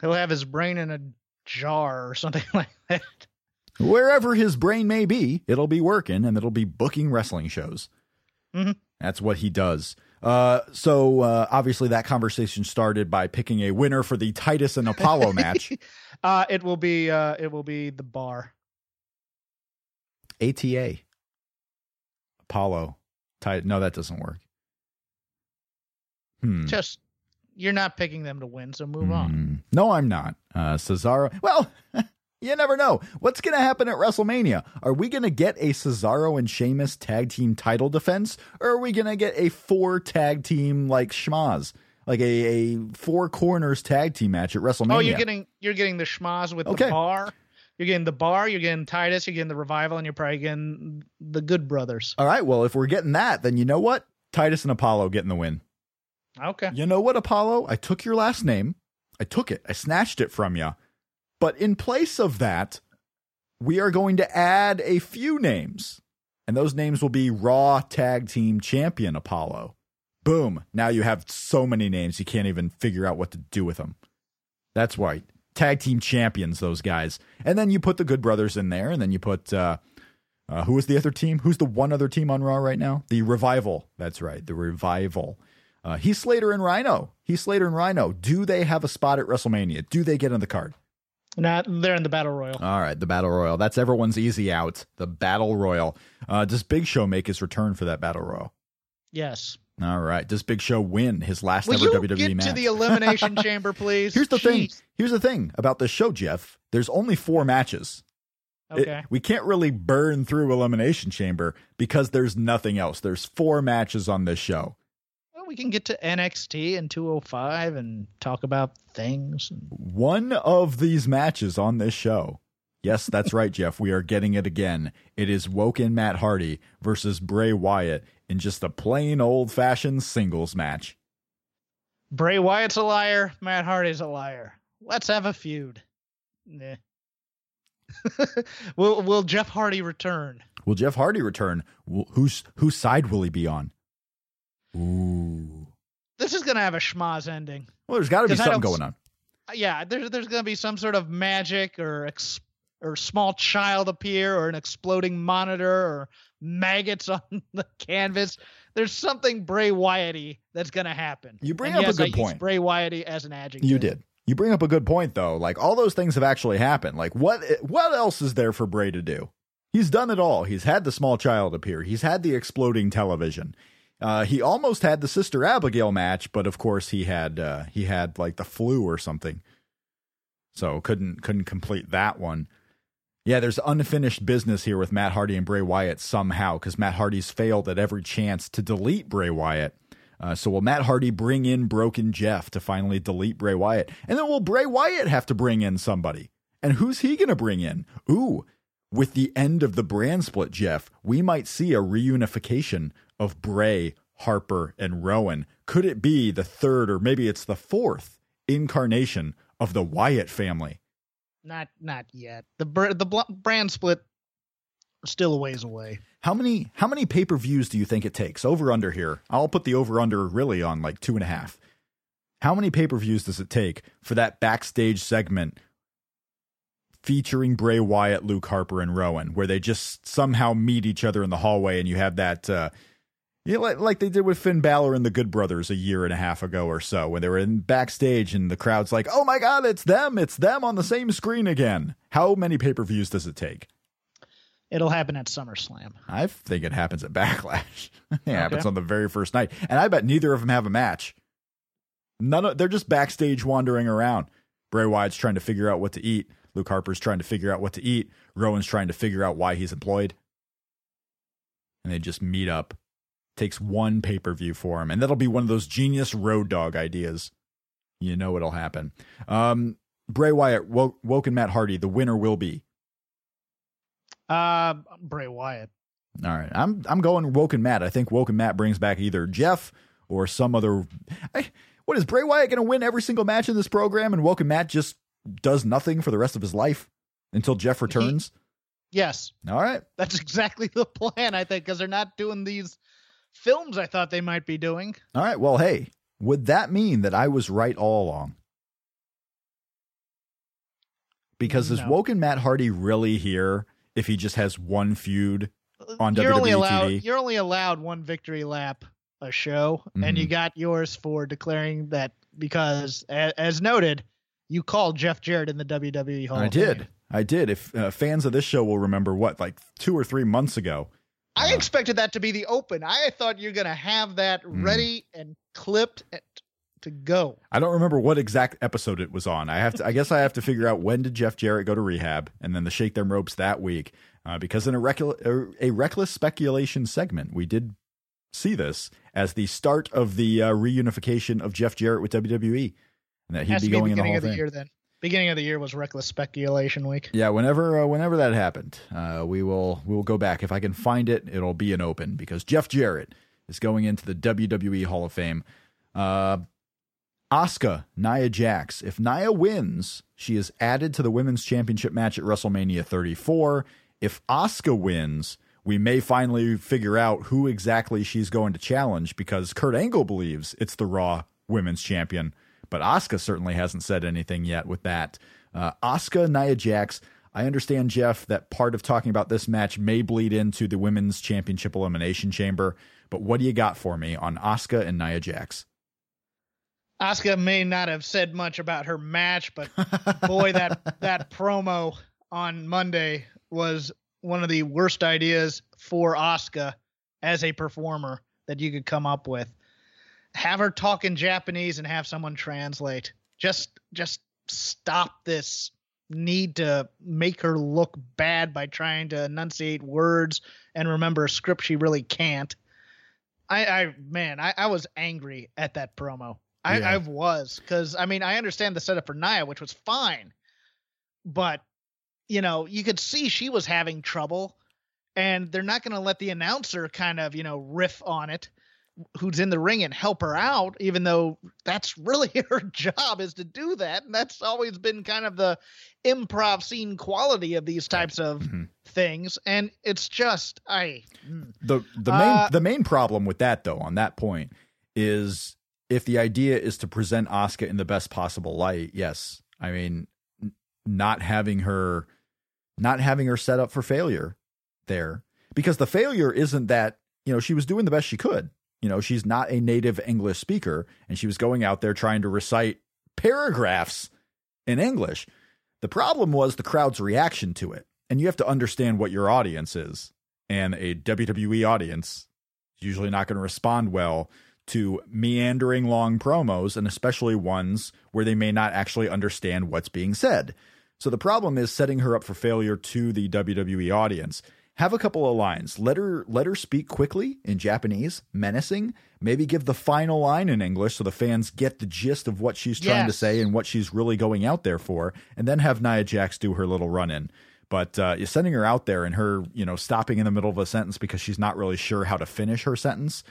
He'll have his brain in a jar or something like that. Wherever his brain may be, it'll be working and it'll be booking wrestling shows. Mm-hmm. That's what he does. Uh, so uh, obviously that conversation started by picking a winner for the Titus and Apollo match. Uh, it will be uh, it will be the bar. ATA. Apollo. Tit- no, that doesn't work. Hmm. Just you're not picking them to win, so move on. Mm, no, I'm not. Uh, Cesaro. Well, you never know. What's going to happen at WrestleMania? Are we going to get a Cesaro and Sheamus tag team title defense, or are we going to get a four tag team like schmaz, like a, a four corners tag team match at WrestleMania? Oh, you're getting you're getting the schmaz with Okay. the bar. You're getting the bar. You're getting Titus. You're getting the revival, and you're probably getting the Good Brothers. All right. Well, if we're getting that, then you know what? Titus and Apollo getting the win. Okay. You know what, Apollo? I took your last name. I took it. I snatched it from you. But in place of that, we are going to add a few names. And those names will be Raw Tag Team Champion Apollo. Boom. Now you have so many names, you can't even figure out what to do with them. That's right. Tag Team Champions, those guys. And then you put the Good Brothers in there, and then you put. Uh, uh, who is the other team? Who's the one other team on Raw right now? The Revival. That's right, the Revival. Uh, Heath Slater and Rhino. Heath Slater and Rhino. Do they have a spot at WrestleMania? Do they get on the card? Not they're in the battle royal. All right, the Battle Royal. That's everyone's easy out. The Battle Royal. Uh, does Big Show make his return for that Battle Royal? yes. All right. Does Big Show win his last Will ever you WWE get match? to the elimination chamber, please? Here's the thing. Jeez. Here's the thing about this show, Jeff. There's only four matches. It- Okay. we can't really burn through Elimination Chamber because there's nothing else. There's four matches on this show. We can get to NXT and 205 and talk about things. One of these matches on this show. Yes, that's right, Jeff. We are getting it again. It is Woken Matt Hardy versus Bray Wyatt in just a plain old fashioned singles match. Bray Wyatt's a liar. Matt Hardy's a liar. Let's have a feud. Nah. will Will Jeff Hardy return? Will Jeff Hardy return? Whose whose side will he be on? Ooh. This is gonna have a schmaz ending. Well, there's got to be something going on. Yeah, there's there's gonna be some sort of magic or ex- or small child appear or an exploding monitor or maggots on the canvas. There's something Bray Wyatty that's gonna happen. You bring And up a good I point. Bray Wyatty as an adjective. You did. You bring up a good point though. Like all those things have actually happened. Like what what else is there for Bray to do? He's done it all. He's had the small child appear. He's had the exploding television. Uh, he almost had the Sister Abigail match, but of course he had uh, he had like the flu or something, so couldn't couldn't complete that one. Yeah, there's unfinished business here with Matt Hardy and Bray Wyatt somehow because Matt Hardy's failed at every chance to delete Bray Wyatt. Uh, so will Matt Hardy bring in Broken Jeff to finally delete Bray Wyatt? And then will Bray Wyatt have to bring in somebody? And who's he going to bring in? Ooh, with the end of the brand split, Jeff, we might see a reunification of Bray, Harper, and Rowan. Could it be the third or maybe it's the fourth incarnation of the Wyatt family? Not not yet. The br- the bl- brand split still a ways away. How many how many pay per views do you think it takes? Over under here. I'll put the over under really on like two and a half. How many pay per views does it take for that backstage segment featuring Bray Wyatt, Luke Harper, and Rowan, where they just somehow meet each other in the hallway, and you have that, uh, know, like, like they did with Finn Balor and the Good Brothers a year and a half ago or so, when they were in backstage and the crowd's like, "Oh my God, it's them! It's them on the same screen again." How many pay per views does it take? It'll happen at SummerSlam. I think it happens at Backlash. it oh, happens on the very first night, and I bet neither of them have a match. None of they're just backstage wandering around. Bray Wyatt's trying to figure out what to eat. Luke Harper's trying to figure out what to eat. Rowan's trying to figure out why he's employed, and they just meet up. Takes one pay per view for him, and that'll be one of those genius Road Dogg ideas. You know it'll happen. Um, Bray Wyatt, Wo- Woken Matt Hardy. The winner will be Uh, Bray Wyatt. All right, I'm I'm going Woken Matt. I think Woken Matt brings back either Jeff or some other. I, what is Bray Wyatt going to win every single match in this program, and Woken Matt just does nothing for the rest of his life until Jeff returns? Yes, All right, that's exactly the plan. I think because they're not doing these films. I thought they might be doing. all right. Well, hey, would that mean that I was right all along? Because is No. Woken Matt Hardy really here if he just has one feud? On you're only WWE allowed. TV. You're only allowed one victory lap a show, and you Mhm. got yours for declaring that because, as, as noted, you called Jeff Jarrett in the WWE Hall. I of did. Fame. I did. If uh, fans of this show will remember, what like two or three months ago, I expected that to be the open. I thought you're gonna have that Mm. ready and clipped. And to go. I don't remember what exact episode it was on. I have to. I guess I have to figure out when did Jeff Jarrett go to rehab, and then the shake them ropes that week. Uh, because in a, recul- a reckless speculation segment, we did see this as the start of the uh, reunification of Jeff Jarrett with WWE, and that he'd be to be going in the Hall of the Fame. year then. Beginning of the year was reckless speculation week. Yeah, whenever uh, whenever that happened, uh, we will we will go back. If I can find it, it'll be an open because Jeff Jarrett is going into the WWE Hall of Fame. Uh, Asuka, Nia Jax. If Nia wins, she is added to the women's championship match at WrestleMania 34. If Asuka wins, we may finally figure out who exactly she's going to challenge because Kurt Angle believes it's the Raw Women's Champion, but Asuka certainly hasn't said anything yet with that. Uh, Asuka, Nia Jax. I understand, Jeff, that part of talking about this match may bleed into the Women's Championship Elimination Chamber, but what do you got for me on Asuka and Nia Jax? Asuka may not have said much about her match, but boy, that that promo on Monday was one of the worst ideas for Asuka as a performer that you could come up with. Have her talk in Japanese and have someone translate. Just just stop this need to make her look bad by trying to enunciate words and remember a script she really can't. I, I man, I, I was angry at that promo. I, Yeah. I was because I mean I understand the setup for Nia, which was fine, but you know you could see she was having trouble, and they're not going to let the announcer kind of you know riff on it, who's in the ring and help her out, even though that's really her job is to do that, and that's always been kind of the improv scene quality of these types of Mhm. things, and it's just I. mm. the the main Uh, the main problem with that though on that point is if the idea is to present Asuka in the best possible light, yes. I mean n- not having her not having her set up for failure there because the failure isn't that, you know, she was doing the best she could. You know, she's not a native English speaker and she was going out there trying to recite paragraphs in English. The problem was the crowd's reaction to it. And you have to understand what your audience is and a WWE audience is usually not going to respond well to meandering long promos and especially ones where they may not actually understand what's being said. So the problem is setting her up for failure to the WWE audience. Have a couple of lines. Let her let her speak quickly in Japanese, menacing. Maybe give the final line in English so the fans get the gist of what she's trying to say and what she's really going out there for, and then have Nia Jax do her little run in. But uh, you're sending her out there and her, you know, stopping in the middle of a sentence because she's not really sure how to finish her sentence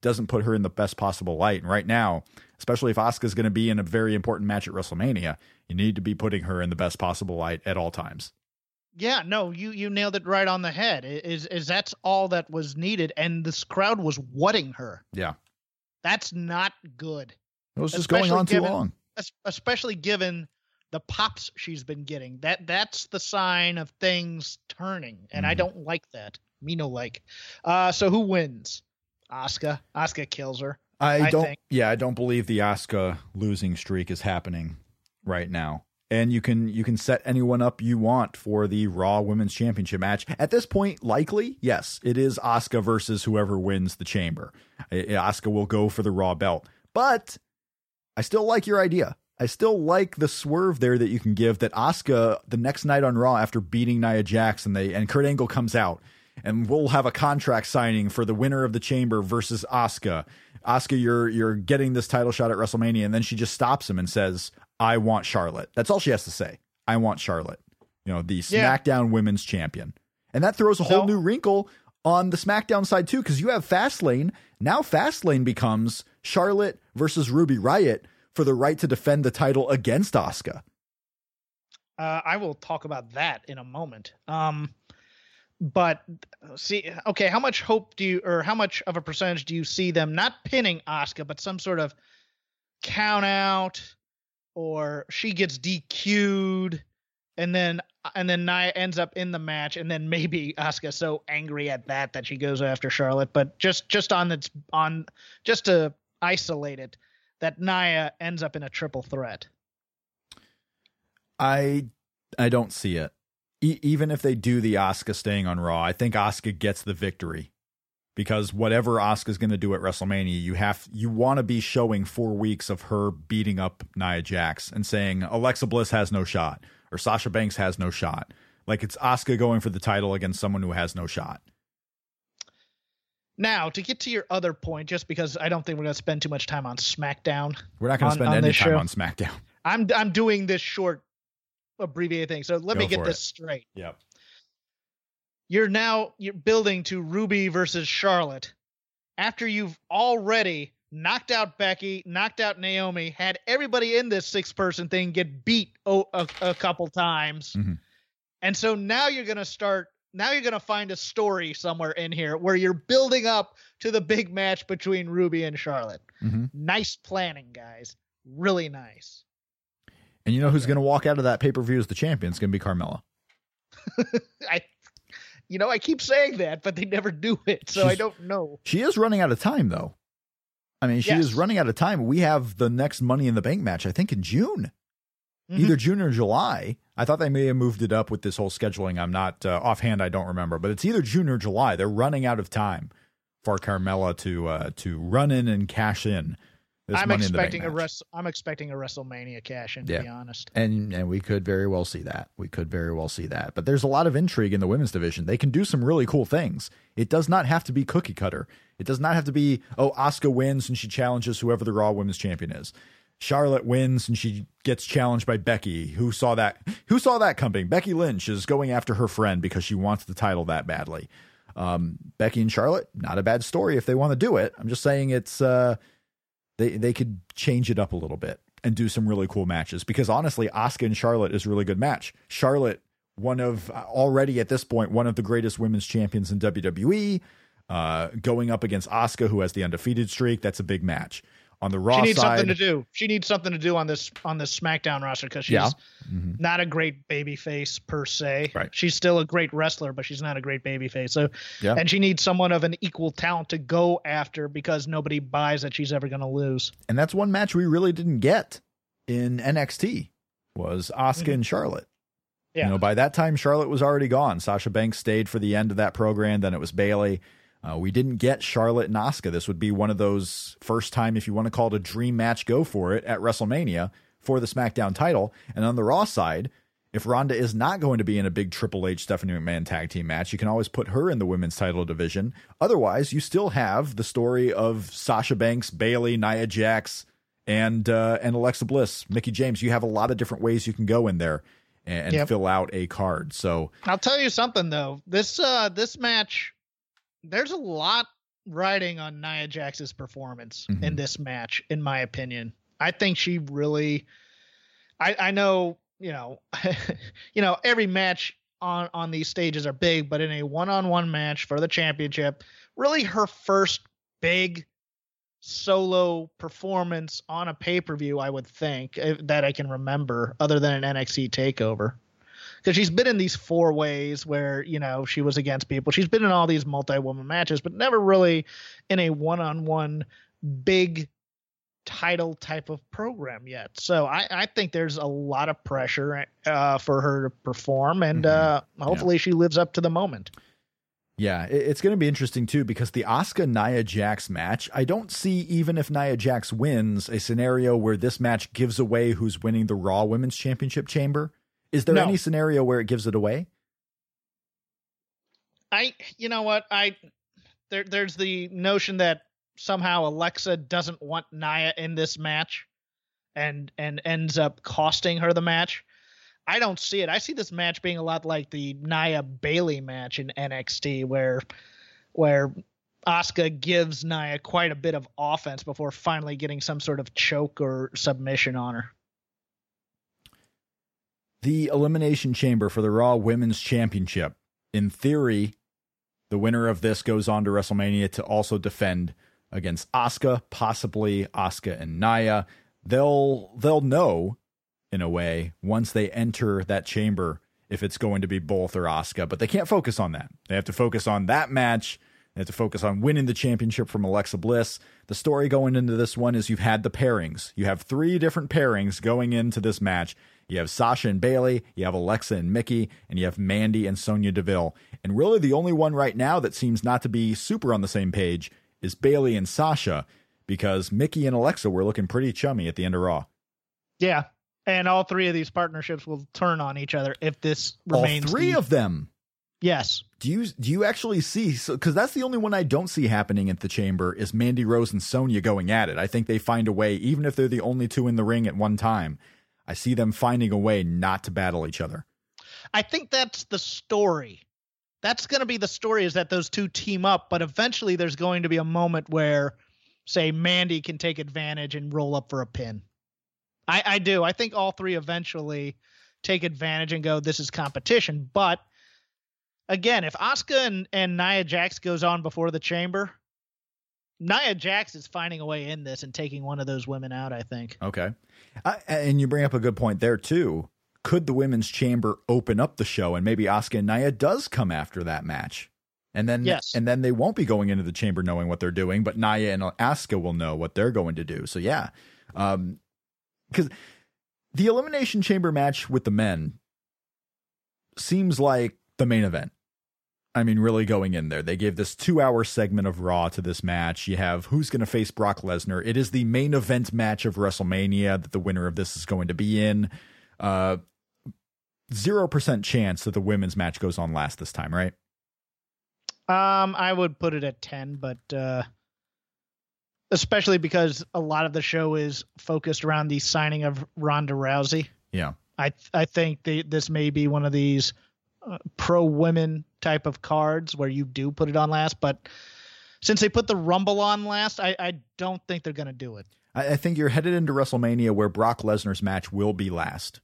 doesn't put her in the best possible light. And right now, especially if Asuka's going to be in a very important match at WrestleMania, you need to be putting her in the best possible light at all times. Yeah, no, you you nailed it right on the head. Is is that's all that was needed, and this crowd was whatting her. Yeah. That's not good, It was just going Especially on too given- long. especially given the pops she's been getting. That that's the sign of things turning, and I Mhm. don't like that. Me no like. Uh, so who wins? Asuka. Asuka kills her. I, I don't. think. Yeah, I don't believe the Asuka losing streak is happening right now. And you can you can set anyone up you want for the Raw Women's Championship match. At this point, likely, yes, it is Asuka versus whoever wins the Chamber. Asuka will go for the Raw belt, but I still like your idea. I still like the swerve there that you can give that Asuka the next night on Raw after beating Nia Jax and they and Kurt Angle comes out and we'll have a contract signing for the winner of the chamber versus Asuka. Asuka, you're you're getting this title shot at WrestleMania, and then she just stops him and says, "I want Charlotte." That's all she has to say. I want Charlotte. You know, the Yeah. SmackDown Women's Champion, and that throws a whole No. new wrinkle on the SmackDown side too, because you have Fastlane now. Fastlane becomes Charlotte versus Ruby Riott for the right to defend the title against Asuka. Uh, I will talk about that in a moment. Um, but see, okay, how much hope do you, or how much of a percentage do you see them not pinning Asuka, but some sort of count out, or she gets DQ'd, and then and then Nia ends up in the match, and then maybe Asuka's so angry at that that she goes after Charlotte. But just just on its on just to isolate it, that Nia ends up in a triple threat. I I don't see it. E- even if they do the Asuka staying on Raw, I think Asuka gets the victory because whatever Asuka's going to do at WrestleMania, you have you want to be showing four weeks of her beating up Nia Jax and saying Alexa Bliss has no shot or Sasha Banks has no shot. Like it's Asuka going for the title against someone who has no shot. Now, to get to your other point, just because I don't think we're going to spend too much time on SmackDown. We're not going to spend any time show. on SmackDown. I'm I'm doing this short abbreviated thing. So let Go me get this it. straight. Yep. You're now you're building to Ruby versus Charlotte after you've already knocked out Becky, knocked out Naomi, had everybody in this six person thing get beat a, a couple times. Mm-hmm. And so now you're going to start now you're going to find a story somewhere in here where you're building up to the big match between Ruby and Charlotte. Mm-hmm. Nice planning, guys. Really nice. And you know who's going to walk out of that pay per view as the champion? It's going to be Carmella. I, you know, I keep saying that, but they never do it, so She's, I don't know. She is running out of time, though. I mean, she yes. is running out of time. We have the next Money in the Bank match, I think, in June, mm-hmm. either June or July. I thought they may have moved it up with this whole scheduling. I'm not uh, offhand. I don't remember, but it's either June or July. They're running out of time for Carmella to uh, to run in and cash in. I'm expecting a res- I'm expecting a WrestleMania cash in. To yeah. be honest, and and we could very well see that. We could very well see that. But there's a lot of intrigue in the women's division. They can do some really cool things. It does not have to be cookie cutter. It does not have to be oh Asuka wins and she challenges whoever the Raw Women's Champion is. Charlotte wins and she gets challenged by Becky. Who saw that? Who saw that coming? Becky Lynch is going after her friend because she wants the title that badly. Um, Becky and Charlotte, not a bad story if they want to do it. I'm just saying it's uh, they they could change it up a little bit and do some really cool matches because honestly, Asuka and Charlotte is a really good match. Charlotte, one of already at this point one of the greatest women's champions in WWE, uh, going up against Asuka who has the undefeated streak. That's a big match on the Raw she needs side, something to do. She needs something to do on this on this SmackDown roster because she's yeah. mm-hmm. not a great baby face per se. Right. She's still a great wrestler, but she's not a great baby face. So yeah. and she needs someone of an equal talent to go after because nobody buys that she's ever going to lose. And that's one match we really didn't get in NXT was Asuka mm-hmm. and Charlotte. Yeah. You know, by that time Charlotte was already gone. Sasha Banks stayed for the end of that program. Then it was Bayley. Uh, we didn't get Charlotte and Asuka. This would be one of those first time, if you want to call it a dream match, go for it at WrestleMania for the SmackDown title. And on the Raw side, if Ronda is not going to be in a big Triple H Stephanie McMahon tag team match, you can always put her in the women's title division. Otherwise, you still have the story of Sasha Banks, Bayley, Nia Jax, and uh, and Alexa Bliss, Mickie James. You have a lot of different ways you can go in there and, yep. fill out a card. So I'll tell you something though. This uh, this match there's a lot riding on Nia Jax's performance mm-hmm. in this match, in my opinion. I think she really I I know, you know, you know, every match on on these stages are big, but in a one-on-one match for the championship, really her first big solo performance on a pay-per-view, I would think, that I can remember other than an NXT takeover because she's been in these four ways where you know she was against people. She's been in all these multi-woman matches, but never really in a one-on-one big title type of program yet. So I, I think there's a lot of pressure uh, for her to perform, and mm-hmm. uh, hopefully yeah. she lives up to the moment. Yeah, it's going to be interesting too because the Asuka Nia Jax match, I don't see even if Nia Jax wins a scenario where this match gives away who's winning the Raw Women's Championship chamber. Is there no. any scenario where it gives it away? I, you know what, I there there's the notion that somehow Alexa doesn't want Nia in this match, and and ends up costing her the match. I don't see it. I see this match being a lot like the Nia Bayley match in NXT, where where Asuka gives Nia quite a bit of offense before finally getting some sort of choke or submission on her the Elimination Chamber for the Raw Women's Championship. In theory, the winner of this goes on to WrestleMania to also defend against Asuka, possibly Asuka and Nia. They'll they'll know in a way once they enter that chamber if it's going to be both or Asuka, but they can't focus on that. They have to focus on that match. They have to focus on winning the championship from Alexa Bliss. The story going into this one is you've had the pairings. You have three different pairings going into this match You have Sasha and Bayley, you have Alexa and Mickie, and you have Mandy and Sonya Deville. And really, the only one right now that seems not to be super on the same page is Bayley and Sasha, because Mickie and Alexa were looking pretty chummy at the end of Raw. Yeah, and all three of these partnerships will turn on each other if this remains. All three the, of them. Yes. Do you do you actually see? Because that's the only one I don't see happening at the chamber is Mandy Rose and Sonya going at it. I think they find a way, even if they're the only two in the ring at one time. I see them finding a way not to battle each other. I think that's the story. That's going to be the story is that those two team up, but eventually there's going to be a moment where, say, Mandy can take advantage and roll up for a pin. I, I do. I think all three eventually take advantage and go, this is competition. But again, if Asuka and, and Nia Jax goes on before the chamber, Nia Jax is finding a way in this and taking one of those women out, I think. Okay. Uh, and you bring up a good point there, too. Could the women's chamber open up the show and maybe Asuka and Nia does come after that match? And then, yes. and then they won't be going into the chamber knowing what they're doing, but Nia and Asuka will know what they're going to do. So yeah, um, because the elimination chamber match with the men seems like the main event. I mean, really going in there. They gave this two hour segment of Raw to this match. You have who's going to face Brock Lesnar. It is the main event match of WrestleMania that the winner of this is going to be in. Uh, 0% chance that the women's match goes on last this time, right? Um, I would put it at 10, but, uh, especially because a lot of the show is focused around the signing of Ronda Rousey. Yeah. I, I think the, this may be one of these uh, pro women type of cards where you do put it on last, but since they put the Rumble on last, I, I don't think they're going to do it. I, I think you're headed into WrestleMania where Brock Lesnar's match will be last.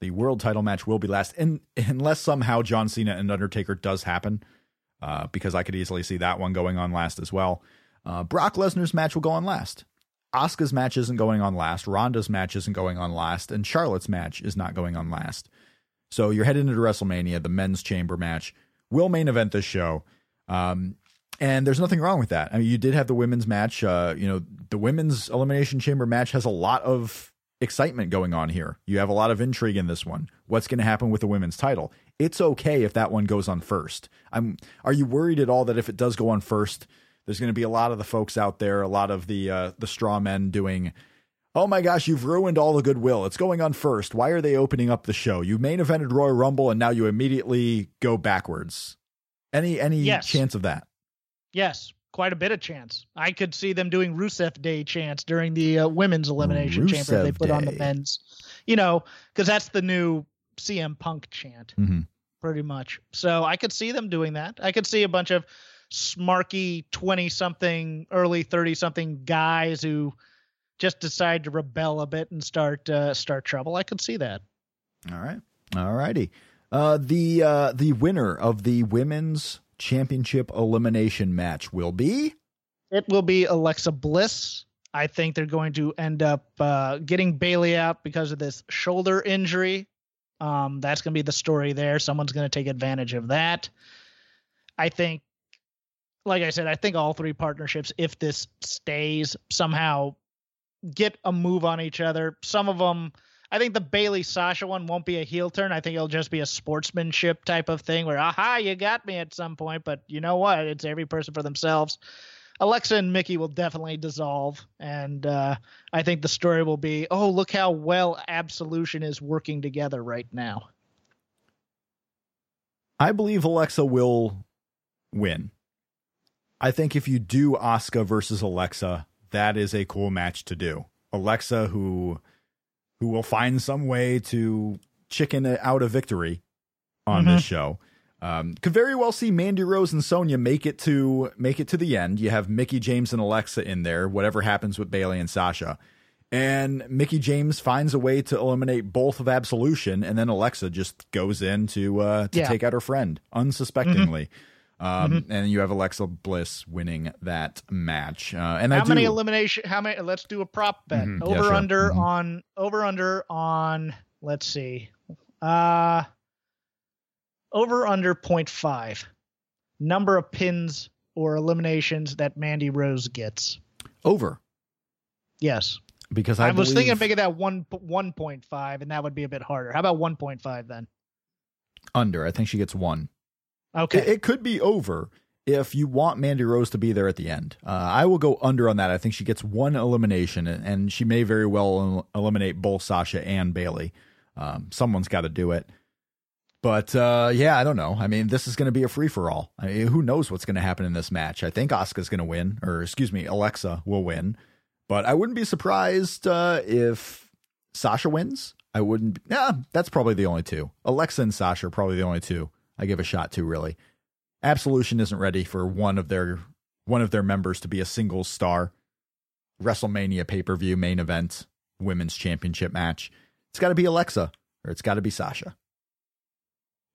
The world title match will be last, and unless somehow John Cena and Undertaker does happen, uh, because I could easily see that one going on last as well. Uh, Brock Lesnar's match will go on last. Asuka's match isn't going on last. Ronda's match isn't going on last, and Charlotte's match is not going on last. So you're heading into WrestleMania. The men's chamber match will main event this show. Um, and there's nothing wrong with that. I mean, you did have the women's match. Uh, you know, the women's elimination chamber match has a lot of excitement going on here. You have a lot of intrigue in this one. What's going to happen with the women's title? It's okay if that one goes on first. I'm. Are you worried at all that if it does go on first, there's going to be a lot of the folks out there, a lot of the uh, the straw men doing Oh my gosh, you've ruined all the goodwill. It's going on first. Why are they opening up the show? You main evented Royal Rumble and now you immediately go backwards. Any any yes. chance of that? Yes, quite a bit of chance. I could see them doing Rusev Day chants during the uh, women's elimination Rusev chamber they put Day. on the men's. You know, because that's the new CM Punk chant, mm-hmm. pretty much. So I could see them doing that. I could see a bunch of smarky 20 something, early 30 something guys who just decide to rebel a bit and start uh, start trouble. I could see that. All right, all righty. Uh, the uh, the winner of the women's championship elimination match will be. It will be Alexa Bliss. I think they're going to end up uh, getting Bayley out because of this shoulder injury. Um, that's going to be the story there. Someone's going to take advantage of that. I think, like I said, I think all three partnerships, if this stays, somehow get a move on each other. Some of them, I think the Bayley Sasha one won't be a heel turn. I think it'll just be a sportsmanship type of thing where, aha, you got me at some point, but you know what? It's every person for themselves. Alexa and Mickie will definitely dissolve, and uh, I think the story will be, oh, look how well Absolution is working together right now. I believe Alexa will win. I think if you do Asuka versus Alexa, that is a cool match to do. Alexa, who who will find some way to chicken out a victory on Mhm. this show. Um, could very well see Mandy Rose and Sonya make it to make it to the end. You have Mickie James and Alexa in there. Whatever happens with Bayley and Sasha, and Mickie James finds a way to eliminate both of Absolution, and then Alexa just goes in to uh, to Yeah. take out her friend unsuspectingly. Um, And you have Alexa Bliss winning that match. Uh, and I how do, many elimination? How many? Let's do a prop bet. Mhm. Yeah, Over sure. under Mhm. on over under on. Let's see. Uh over under 0.5 number of pins or eliminations that Mandy Rose gets. over. Yes. Because I, I, was believe- thinking of making that one one point five, and that would be a bit harder. How about one point five then? under. I think she gets one. Okay, It, it could be over if you want Mandy Rose to be there at the end. Uh, I will go under on that. I think she gets one elimination, and, and she may very well el- eliminate both Sasha and Bayley. Um, someone's got to do it. But uh, yeah, I don't know. I mean, this is going to be a free for all. I mean, who knows what's going to happen in this match? I think Asuka's going to win, or excuse me, Alexa will win. But I wouldn't be surprised uh, if Sasha wins. I wouldn't. Yeah, that's probably the only two. Alexa and Sasha are probably the only two I give a shot to. Really, Absolution isn't ready for one of their one of their members to be a single star. WrestleMania pay per view main event women's championship match. It's got to be Alexa or it's got to be Sasha.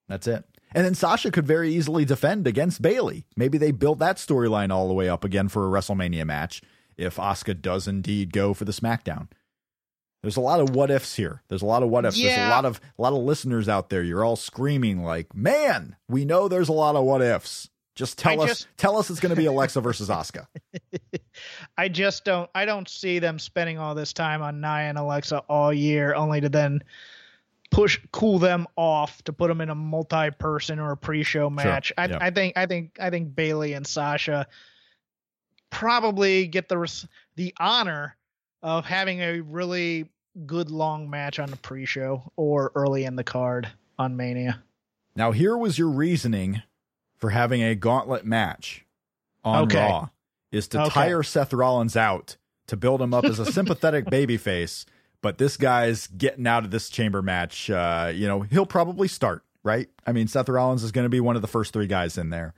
That's it. And then Sasha could very easily defend against Bayley. Maybe they built that storyline all the way up again for a WrestleMania match if Asuka does indeed go for the SmackDown. There's a lot of what ifs here. There's a lot of what ifs. There's a lot of a lot of listeners out there. You're all screaming like, "Man, we know there's a lot of what ifs." Just tell I us just- tell us it's going to be Alexa versus Asuka. I just don't. I don't see them spending all this time on Nia and Alexa all year, only to then push cool them off to put them in a multi-person or a pre-show match. I, yeah. I think. I think. I think Bayley and Sasha probably get the res- the honor of having a really good long match on the pre-show or early in the card on Mania. Now, here was your reasoning for having a gauntlet match on Okay. Raw is to Okay. tire Seth Rollins out to build him up as a sympathetic babyface. But this guy's getting out of this chamber match. Uh, you know, he'll probably start, right? I mean, Seth Rollins is going to be one of the first three guys in there.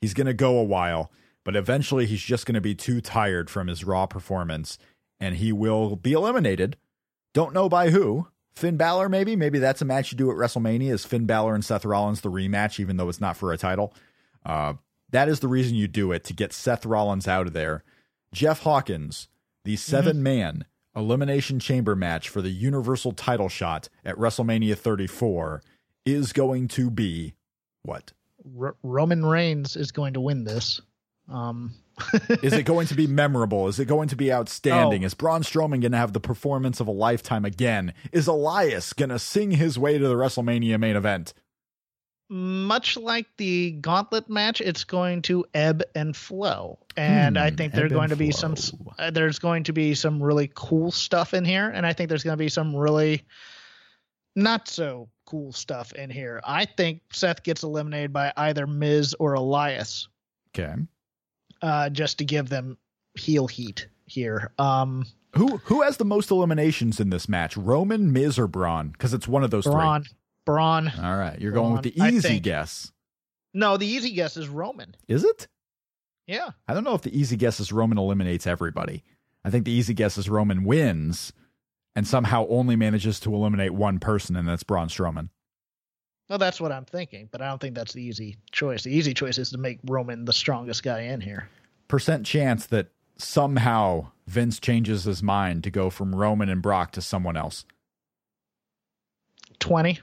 He's going to go a while, but eventually he's just going to be too tired from his Raw performance and he will be eliminated. Don't know by who. Finn Balor, maybe. Maybe that's a match you do at WrestleMania. Is Finn Balor and Seth Rollins the rematch, even though it's not for a title? Uh, that is the reason you do it to get Seth Rollins out of there. Jeff Hawkins, the seven man elimination chamber match for the Universal title shot at WrestleMania 34 is going to be what? R- Roman Reigns is going to win this. Um, Is it going to be memorable? Is it going to be outstanding? Oh. Is Braun Strowman going to have the performance of a lifetime again? Is Elias going to sing his way to the WrestleMania main event? much like the gauntlet match, it's going to ebb and flow. And I Hmm, think there's going to be some uh, there's going to be some really cool stuff in here, and I think there's going to be some really not so cool stuff in here. I think Seth gets eliminated by either Miz or Elias, Okay. Uh, just to give them heel heat here. Um, Who who has the most eliminations in this match? Roman, Miz, or Braun? Because it's one of those Braun, Braun. three. All right, you're going with the easy guess. No, the easy guess is Roman. Is it? Yeah. I don't know if the easy guess is Roman eliminates everybody. I think the easy guess is Roman wins and somehow only manages to eliminate one person, and that's Braun Strowman. Well, that's what I'm thinking, but I don't think that's the easy choice. The easy choice is to make Roman the strongest guy in here. Percent chance that somehow Vince changes his mind to go from Roman and Brock to someone else. 20.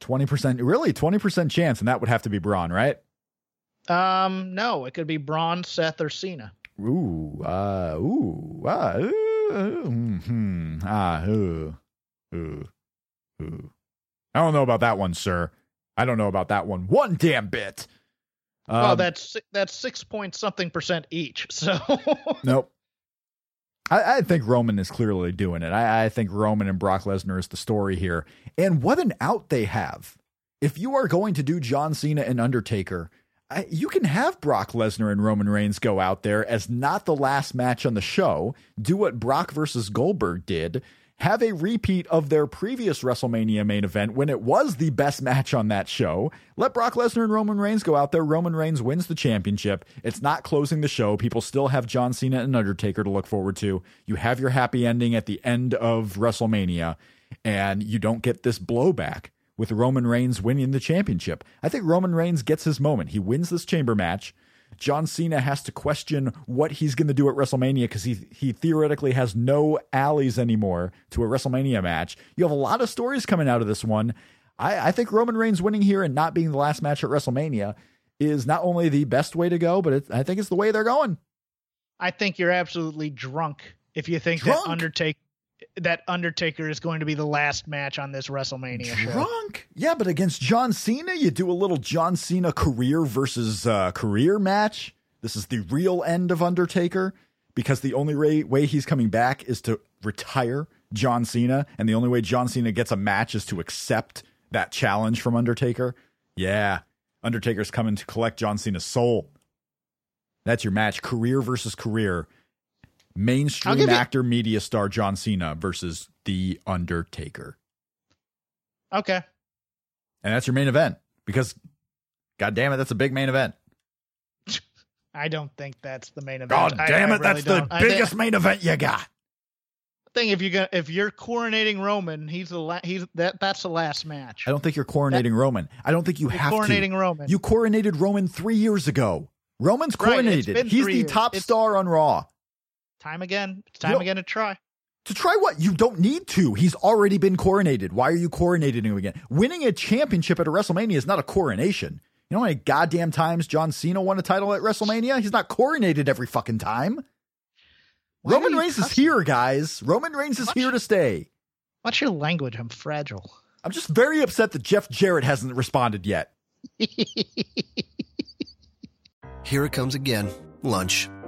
20%, really? 20% chance, and that would have to be Braun, right? Um, no, it could be Braun, Seth, or Cena. Ooh, uh, ooh, ah, ooh, hmm, ah, ooh, ooh, ooh. I don't know about that one, sir. I don't know about that one. One damn bit. well, Um, that's that's six point something percent each. So Nope. I, I think Roman is clearly doing it. I, I think Roman and Brock Lesnar is the story here. And what an out they have. If you are going to do John Cena and Undertaker, I, you can have Brock Lesnar and Roman Reigns go out there as not the last match on the show, do what Brock versus Goldberg did, have a repeat of their previous WrestleMania main event when it was the best match on that show. Let Brock Lesnar and Roman Reigns go out there. Roman Reigns wins the championship. It's not closing the show. People still have John Cena and Undertaker to look forward to. You have your happy ending at the end of WrestleMania, and you don't get this blowback with Roman Reigns winning the championship. I think Roman Reigns gets his moment. He wins this chamber match. John Cena has to question what he's going to do at WrestleMania because he he theoretically has no alleys anymore to a WrestleMania match. You have a lot of stories coming out of this one. I, I think Roman Reigns winning here and not being the last match at WrestleMania is not only the best way to go, but it, I think it's the way they're going. I think you're absolutely drunk if you think Drunk? that Undertaker. That Undertaker is going to be the last match on this WrestleMania show. Drunk? Yeah, but against John Cena, you do a little John Cena career versus uh, career match. This is the real end of Undertaker because the only way, way he's coming back is to retire John Cena, and the only way John Cena gets a match is to accept that challenge from Undertaker. Yeah, Undertaker's coming to collect John Cena's soul. That's your match, career versus career. Mainstream you- actor, media star John Cena versus The Undertaker. Okay. And that's your main event because, god damn it, that's a big main event. I don't think that's the main event. God I- damn I it, that's really the don't. I thi- biggest main event you got. thing. If you go, if you're coronating Roman, he's the la- he's that that's the last match. I don't think you're coronating Roman. I don't think you have coronating to. Roman. You coronated Roman three years ago. Roman's coronated. been He's the years. top It's- star on Raw. Time again. It's time don't- again to try. To try what? You don't need to. He's already been coronated. Why are you coronating him again? Winning a championship at a WrestleMania is not a coronation. You know how many goddamn times John Cena won a title at WrestleMania? He's not coronated every fucking time. Why Roman Reigns is here, guys. Roman Reigns is What? here to stay. Watch your language? I'm fragile. I'm just very upset that Jeff Jarrett hasn't responded yet. Here it comes again. Lunch.